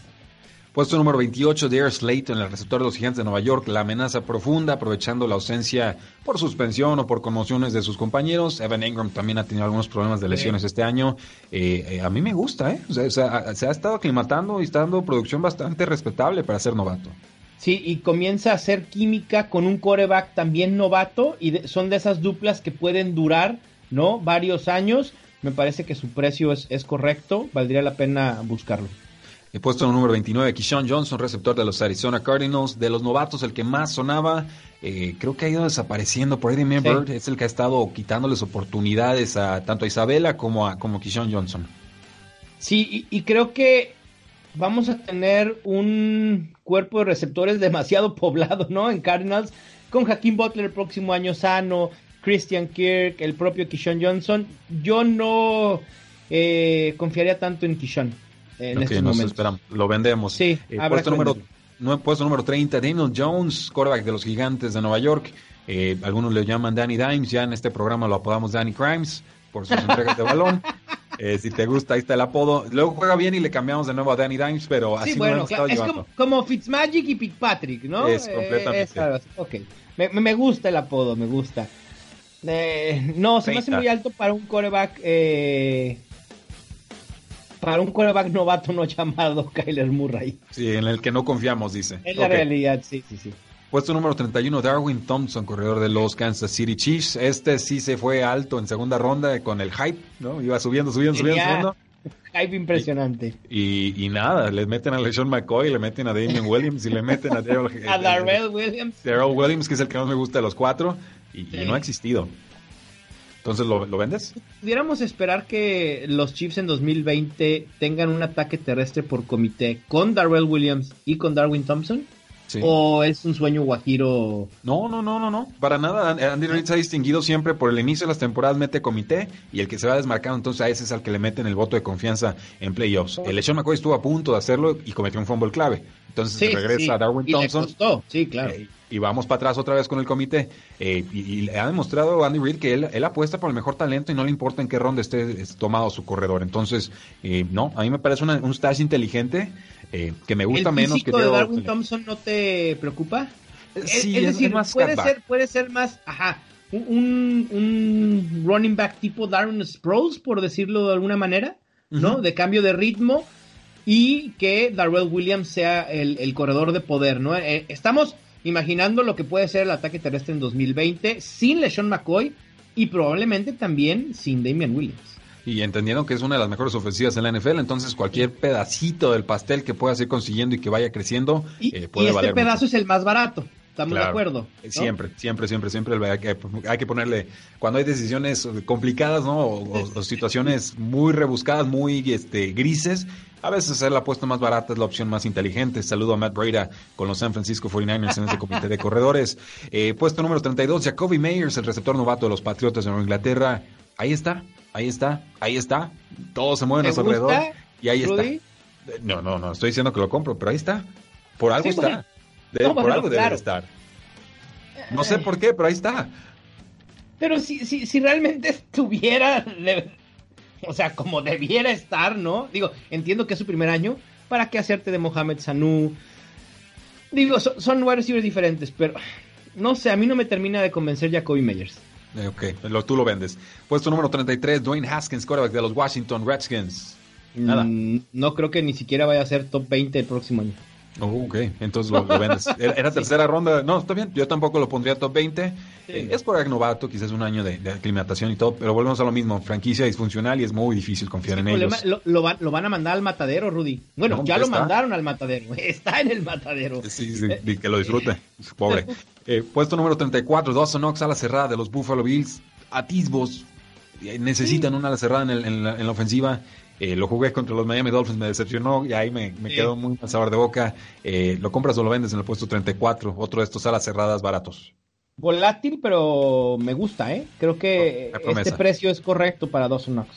Puesto número 28, Dare Slayton, el receptor de los Gigantes de Nueva York, la amenaza profunda, aprovechando la ausencia por suspensión o por conmociones de sus compañeros. Evan Ingram también ha tenido algunos problemas de lesiones sí. este año. Eh, eh, a mí me gusta, ¿eh? O sea, o sea, se ha estado aclimatando y está dando producción bastante respetable para ser novato. Sí, y comienza a hacer química con un coreback también novato y de, son de esas duplas que pueden durar, ¿no? Varios años. Me parece que su precio es, es correcto, valdría la pena buscarlo. El puesto número 29, Kishon Johnson, receptor de los Arizona Cardinals. De los novatos, el que más sonaba, eh, creo que ha ido desapareciendo. Por ahí sí. es el que ha estado quitándoles oportunidades a tanto a Isabela como a como Kishon Johnson. Sí, y, y, creo que vamos a tener un cuerpo de receptores demasiado poblado, ¿no? En Cardinals, con Hakeem Butler el próximo año sano, Christian Kirk, el propio Kishon Johnson. Yo no eh, confiaría tanto en Kishon en okay, estos momentos. Esperamos. Lo vendemos. Sí, eh, puesto, número, no, puesto número 30, Daniel Jones, quarterback de los gigantes de Nueva York. Eh, algunos le llaman Danny Dimes, ya en este programa lo apodamos Danny Crimes por sus entregas de balón. Eh, si te gusta, ahí está el apodo. Luego juega bien y le cambiamos de nuevo a Danny Dimes, pero así sí, bueno, claro, es como, como, Fitzmagic y Fitzpatrick, ¿no? Es completamente. Es, ok, me, me, gusta el apodo, me gusta. Eh, no, se 30. me hace muy alto para un coreback eh, para un quarterback novato no llamado Kyler Murray. Sí, en el que no confiamos, dice. En la okay. realidad, sí, sí, sí. Puesto número 31, Darwin Thompson, corredor de los Kansas City Chiefs. Este sí se fue alto en segunda ronda con el hype, ¿no? Iba subiendo, subiendo, subiendo, subiendo. Hype impresionante. Y, y, y, nada, le meten a LeSean McCoy, le meten a Damian Williams y le meten a Darrell a Darrell Williams. Darrell Williams, que es el que más me gusta de los cuatro, y, sí. y no ha existido. Entonces, ¿lo, ¿lo, vendes? Pudiéramos esperar que los Chiefs en 2020 tengan un ataque terrestre por comité con Darrell Williams y con Darwin Thompson. Sí. ¿O es un sueño guajiro? No, no, no, no, no. Para nada. Andy Reid se ha distinguido siempre por el inicio de las temporadas, mete comité y el que se va desmarcando, entonces a ese es al que le meten el voto de confianza en playoffs. El Sean McCoy estuvo a punto de hacerlo y cometió un fumble clave. Entonces sí, regresa sí. a Darwin y Thompson. Le costó. Sí, claro. Eh, y vamos para atrás otra vez con el comité. Eh, y, y, ha demostrado Andy Reid que él, él, apuesta por el mejor talento y no le importa en qué ronda esté tomado su corredor. Entonces, eh, no, a mí me parece una, un stash inteligente eh, que me gusta ¿El menos que de Darwin Thompson no te preocupa? Sí, es, es decir, es más puede ser, puede ser más, ajá, un, un running back tipo Darren Sproles, por decirlo de alguna manera, ¿no? De cambio de ritmo y que Darrell Williams sea el, corredor de poder, ¿no? Eh, estamos imaginando lo que puede ser el ataque terrestre en 2020 sin LeSean McCoy y probablemente también sin Damian Williams. Y entendieron que es una de las mejores ofensivas en la NFL, entonces cualquier pedacito del pastel que puedas ir consiguiendo y que vaya creciendo y, eh, puede y este pedazo es el más barato. Estamos de acuerdo. Siempre, siempre, siempre, siempre hay que, hay que, ponerle, cuando hay decisiones complicadas, ¿no? O, situaciones muy rebuscadas, muy este, grises, a veces hacer la apuesta más barata es la opción más inteligente. Saludo a Matt Breda con los San Francisco 49ers en ese comité de corredores. Eh, puesto número 32, Jacoby Meyers, el receptor novato de los Patriotas de Nueva Inglaterra. Ahí está, ahí está, ahí está. Todos se mueven a su alrededor. Y ahí está. No, no, no, estoy diciendo que lo compro, pero ahí está. Por algo está por algo debe estar. No sé por qué, pero ahí está. Pero si, si, si realmente estuviera, o sea, como debiera estar, ¿no? Digo, entiendo que es su primer año. ¿Para qué hacerte de Mohamed Sanu? Digo, son, son wide receivers diferentes, pero no sé, a mí no me termina de convencer Jacoby Meyers. Eh, ok, lo, tú lo vendes. Puesto número 33, Dwayne Haskins, quarterback de los Washington Redskins. Nada. Mm, no creo que ni siquiera vaya a ser top 20 el próximo año. Oh, ok, entonces lo, vendes. Era, tercera ronda. No, está bien. Yo tampoco lo pondría top 20. Eh, es por novato, quizás un año de, aclimatación y todo, pero volvemos a lo mismo. Franquicia disfuncional y es muy difícil confiar en ellos. Lo, van, a mandar al matadero, Rudy. Bueno, ya lo mandaron al matadero. Está en el matadero. Sí, sí, que lo disfrute. Pobre. Eh, puesto número 34, Dawson Knox a la cerrada de los Buffalo Bills. Atisbos. Necesitan una ala cerrada en, la, ofensiva. Eh, lo jugué contra los Miami Dolphins, me decepcionó y ahí me, quedó muy mal sabor de boca. Eh, ¿Lo compras o lo vendes en el puesto 34? Otro de estos alas cerradas baratos. Volátil, pero me gusta, ¿eh? Creo que este precio es correcto para Dawson Knox.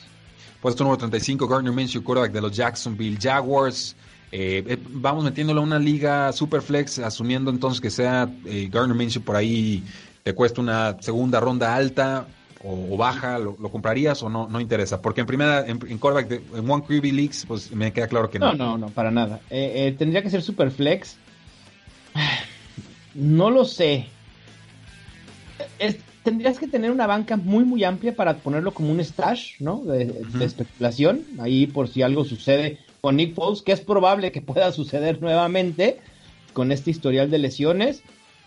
Puesto número 35, Gardner Minshew, quarterback de los Jacksonville Jaguars. Eh, vamos metiéndolo a una liga super flex, asumiendo entonces que sea Gardner Minshew por ahí, te cuesta una segunda ronda alta o, baja, ¿lo, comprarías o no? No interesa. Porque en primera, en, en en One QB Leagues, pues me queda claro que no. No, no, no, para nada. Eh, eh, tendría que ser super flex. No lo sé. tendrías que tener una banca muy, muy amplia para ponerlo como un stash, ¿no? De, especulación. Ahí por si algo sucede con Nick Foles, que es probable que pueda suceder nuevamente con este historial de lesiones.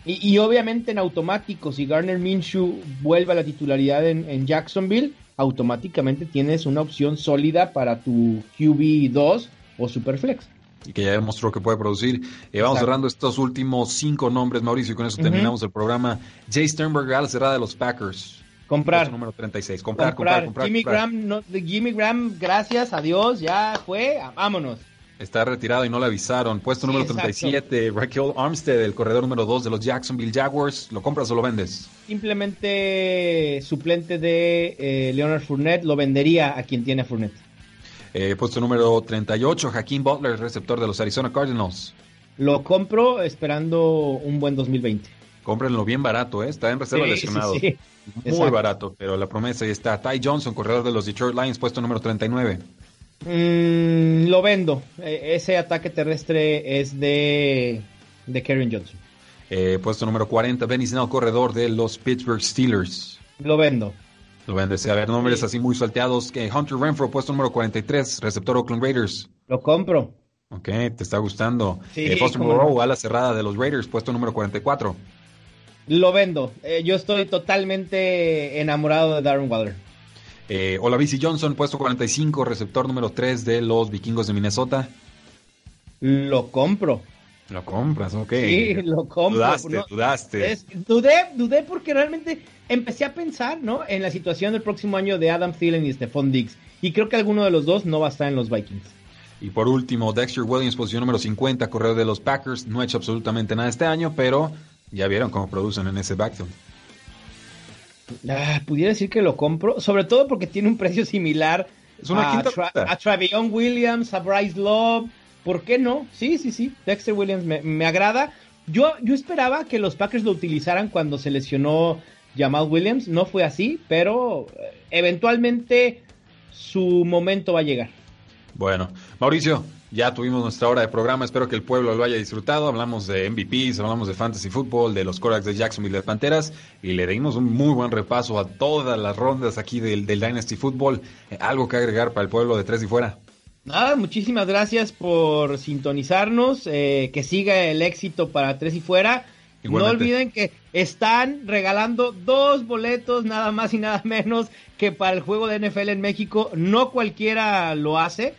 Y, obviamente en automático, si Garner Minshew vuelve a la titularidad en, Jacksonville, automáticamente tienes una opción sólida para tu QB2 o Superflex. Y que ya demostró que puede producir. Eh, vamos cerrando estos últimos cinco nombres, Mauricio, y con eso terminamos el programa. Jay Sternberg a la cerrada de los Packers. Comprar. Número 36. Comprar, comprar, comprar. Jimmy, Graham, no, Jimmy Graham, gracias a Dios, ya fue. Vámonos. Está retirado y no le avisaron. Puesto número 37, Raquel Armstead, el corredor número 2 de los Jacksonville Jaguars. ¿Lo compras o lo vendes? Simplemente suplente de eh, Leonard Fournette. Lo vendería a quien tiene a Fournette. Eh, puesto número 38, Hakeem Butler, receptor de los Arizona Cardinals. Lo compro esperando un buen 2020. Cómprenlo bien barato, ¿eh? está en reserva lesionado. Muy barato, pero la promesa ahí está. Ty Johnson, corredor de los Detroit Lions, puesto número 39. Mm, lo vendo. E, ese ataque terrestre es de, de Karen Johnson. Eh, puesto número 40, Benny Snell, corredor de los Pittsburgh Steelers. Lo vendo. Lo vende. A ver, nombres así muy salteados. Hunter Renfro, puesto número 43, receptor Oakland Raiders. Lo compro. Ok, te está gustando. Sí, eh, Foster Moreau, ala cerrada de los Raiders, puesto número 44. Lo vendo. Eh, yo estoy totalmente enamorado de Darren Waller. Eh, Bici Johnson, puesto 45, receptor número 3 de los vikingos de Minnesota. Lo compro. Lo compras, ok. Sí, lo compro. Dudaste, dudaste. dudé, dudé porque realmente empecé a pensar, ¿no? En la situación del próximo año de Adam Thielen y Stephon Diggs. Y creo que alguno de los dos no va a estar en los Vikings. Y por último, Dexter Williams, posición número 50, corredor de los Packers. No ha hecho absolutamente nada este año, pero ya vieron cómo producen en ese backfield. Ah, pudiera decir que lo compro, sobre todo porque tiene un precio similar a, Tra Williams, a Bryce Love. ¿Por qué no? Sí, sí, sí. Dexter Williams me, agrada. Yo, yo esperaba que los Packers lo utilizaran cuando se lesionó Jamal Williams. No fue así, pero eh, eventualmente su momento va a llegar. Bueno, Mauricio, Ya tuvimos nuestra hora de programa, espero que el pueblo lo haya disfrutado. Hablamos de MVPs, hablamos de Fantasy Football, de los Corax de Jacksonville y de Panteras, y le dimos un muy buen repaso a todas las rondas aquí del, del Dynasty Football. Eh, algo que agregar para el pueblo de Tres y Fuera. Nada, muchísimas gracias por sintonizarnos, eh, que siga el éxito para Tres y Fuera. No olviden que están regalando dos boletos, nada más y nada menos que para el juego de NFL en México. No cualquiera lo hace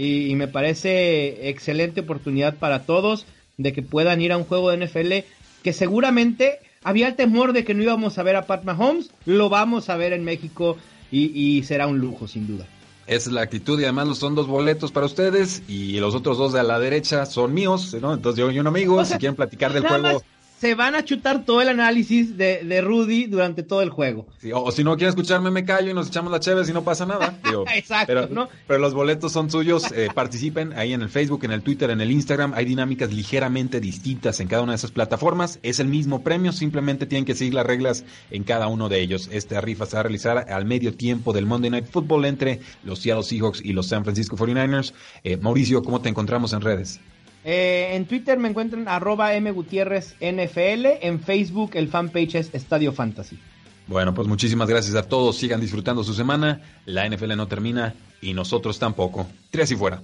y, me parece excelente oportunidad para todos de que puedan ir a un juego de NFL que seguramente había el temor de que no íbamos a ver a Pat Mahomes, lo vamos a ver en México y, será un lujo sin duda. Esa es la actitud y además son dos boletos para ustedes y los otros dos de la derecha son míos, ¿no? Entonces yo y un amigo, si quieren platicar del juego se van a chutar todo el análisis de, de Rudy durante todo el juego. o, si no quieren escucharme, me callo y nos echamos la chévere si no pasa nada. Exacto, pero, ¿no? pero los boletos son suyos. Eh, participen ahí en el Facebook, en el Twitter, en el Instagram. Hay dinámicas ligeramente distintas en cada una de esas plataformas. Es el mismo premio, simplemente tienen que seguir las reglas en cada uno de ellos. Esta rifa se va a realizar al medio tiempo del Monday Night Football entre los Seattle Seahawks y los San Francisco 49ers. Eh, Mauricio, ¿cómo te encontramos en redes? Eh, en Twitter me encuentran arroba mgutierrez NFL. En Facebook el fanpage es Estadio Fantasy. Bueno, pues muchísimas gracias a todos. Sigan disfrutando su semana. La NFL no termina y nosotros tampoco. Tres y fuera.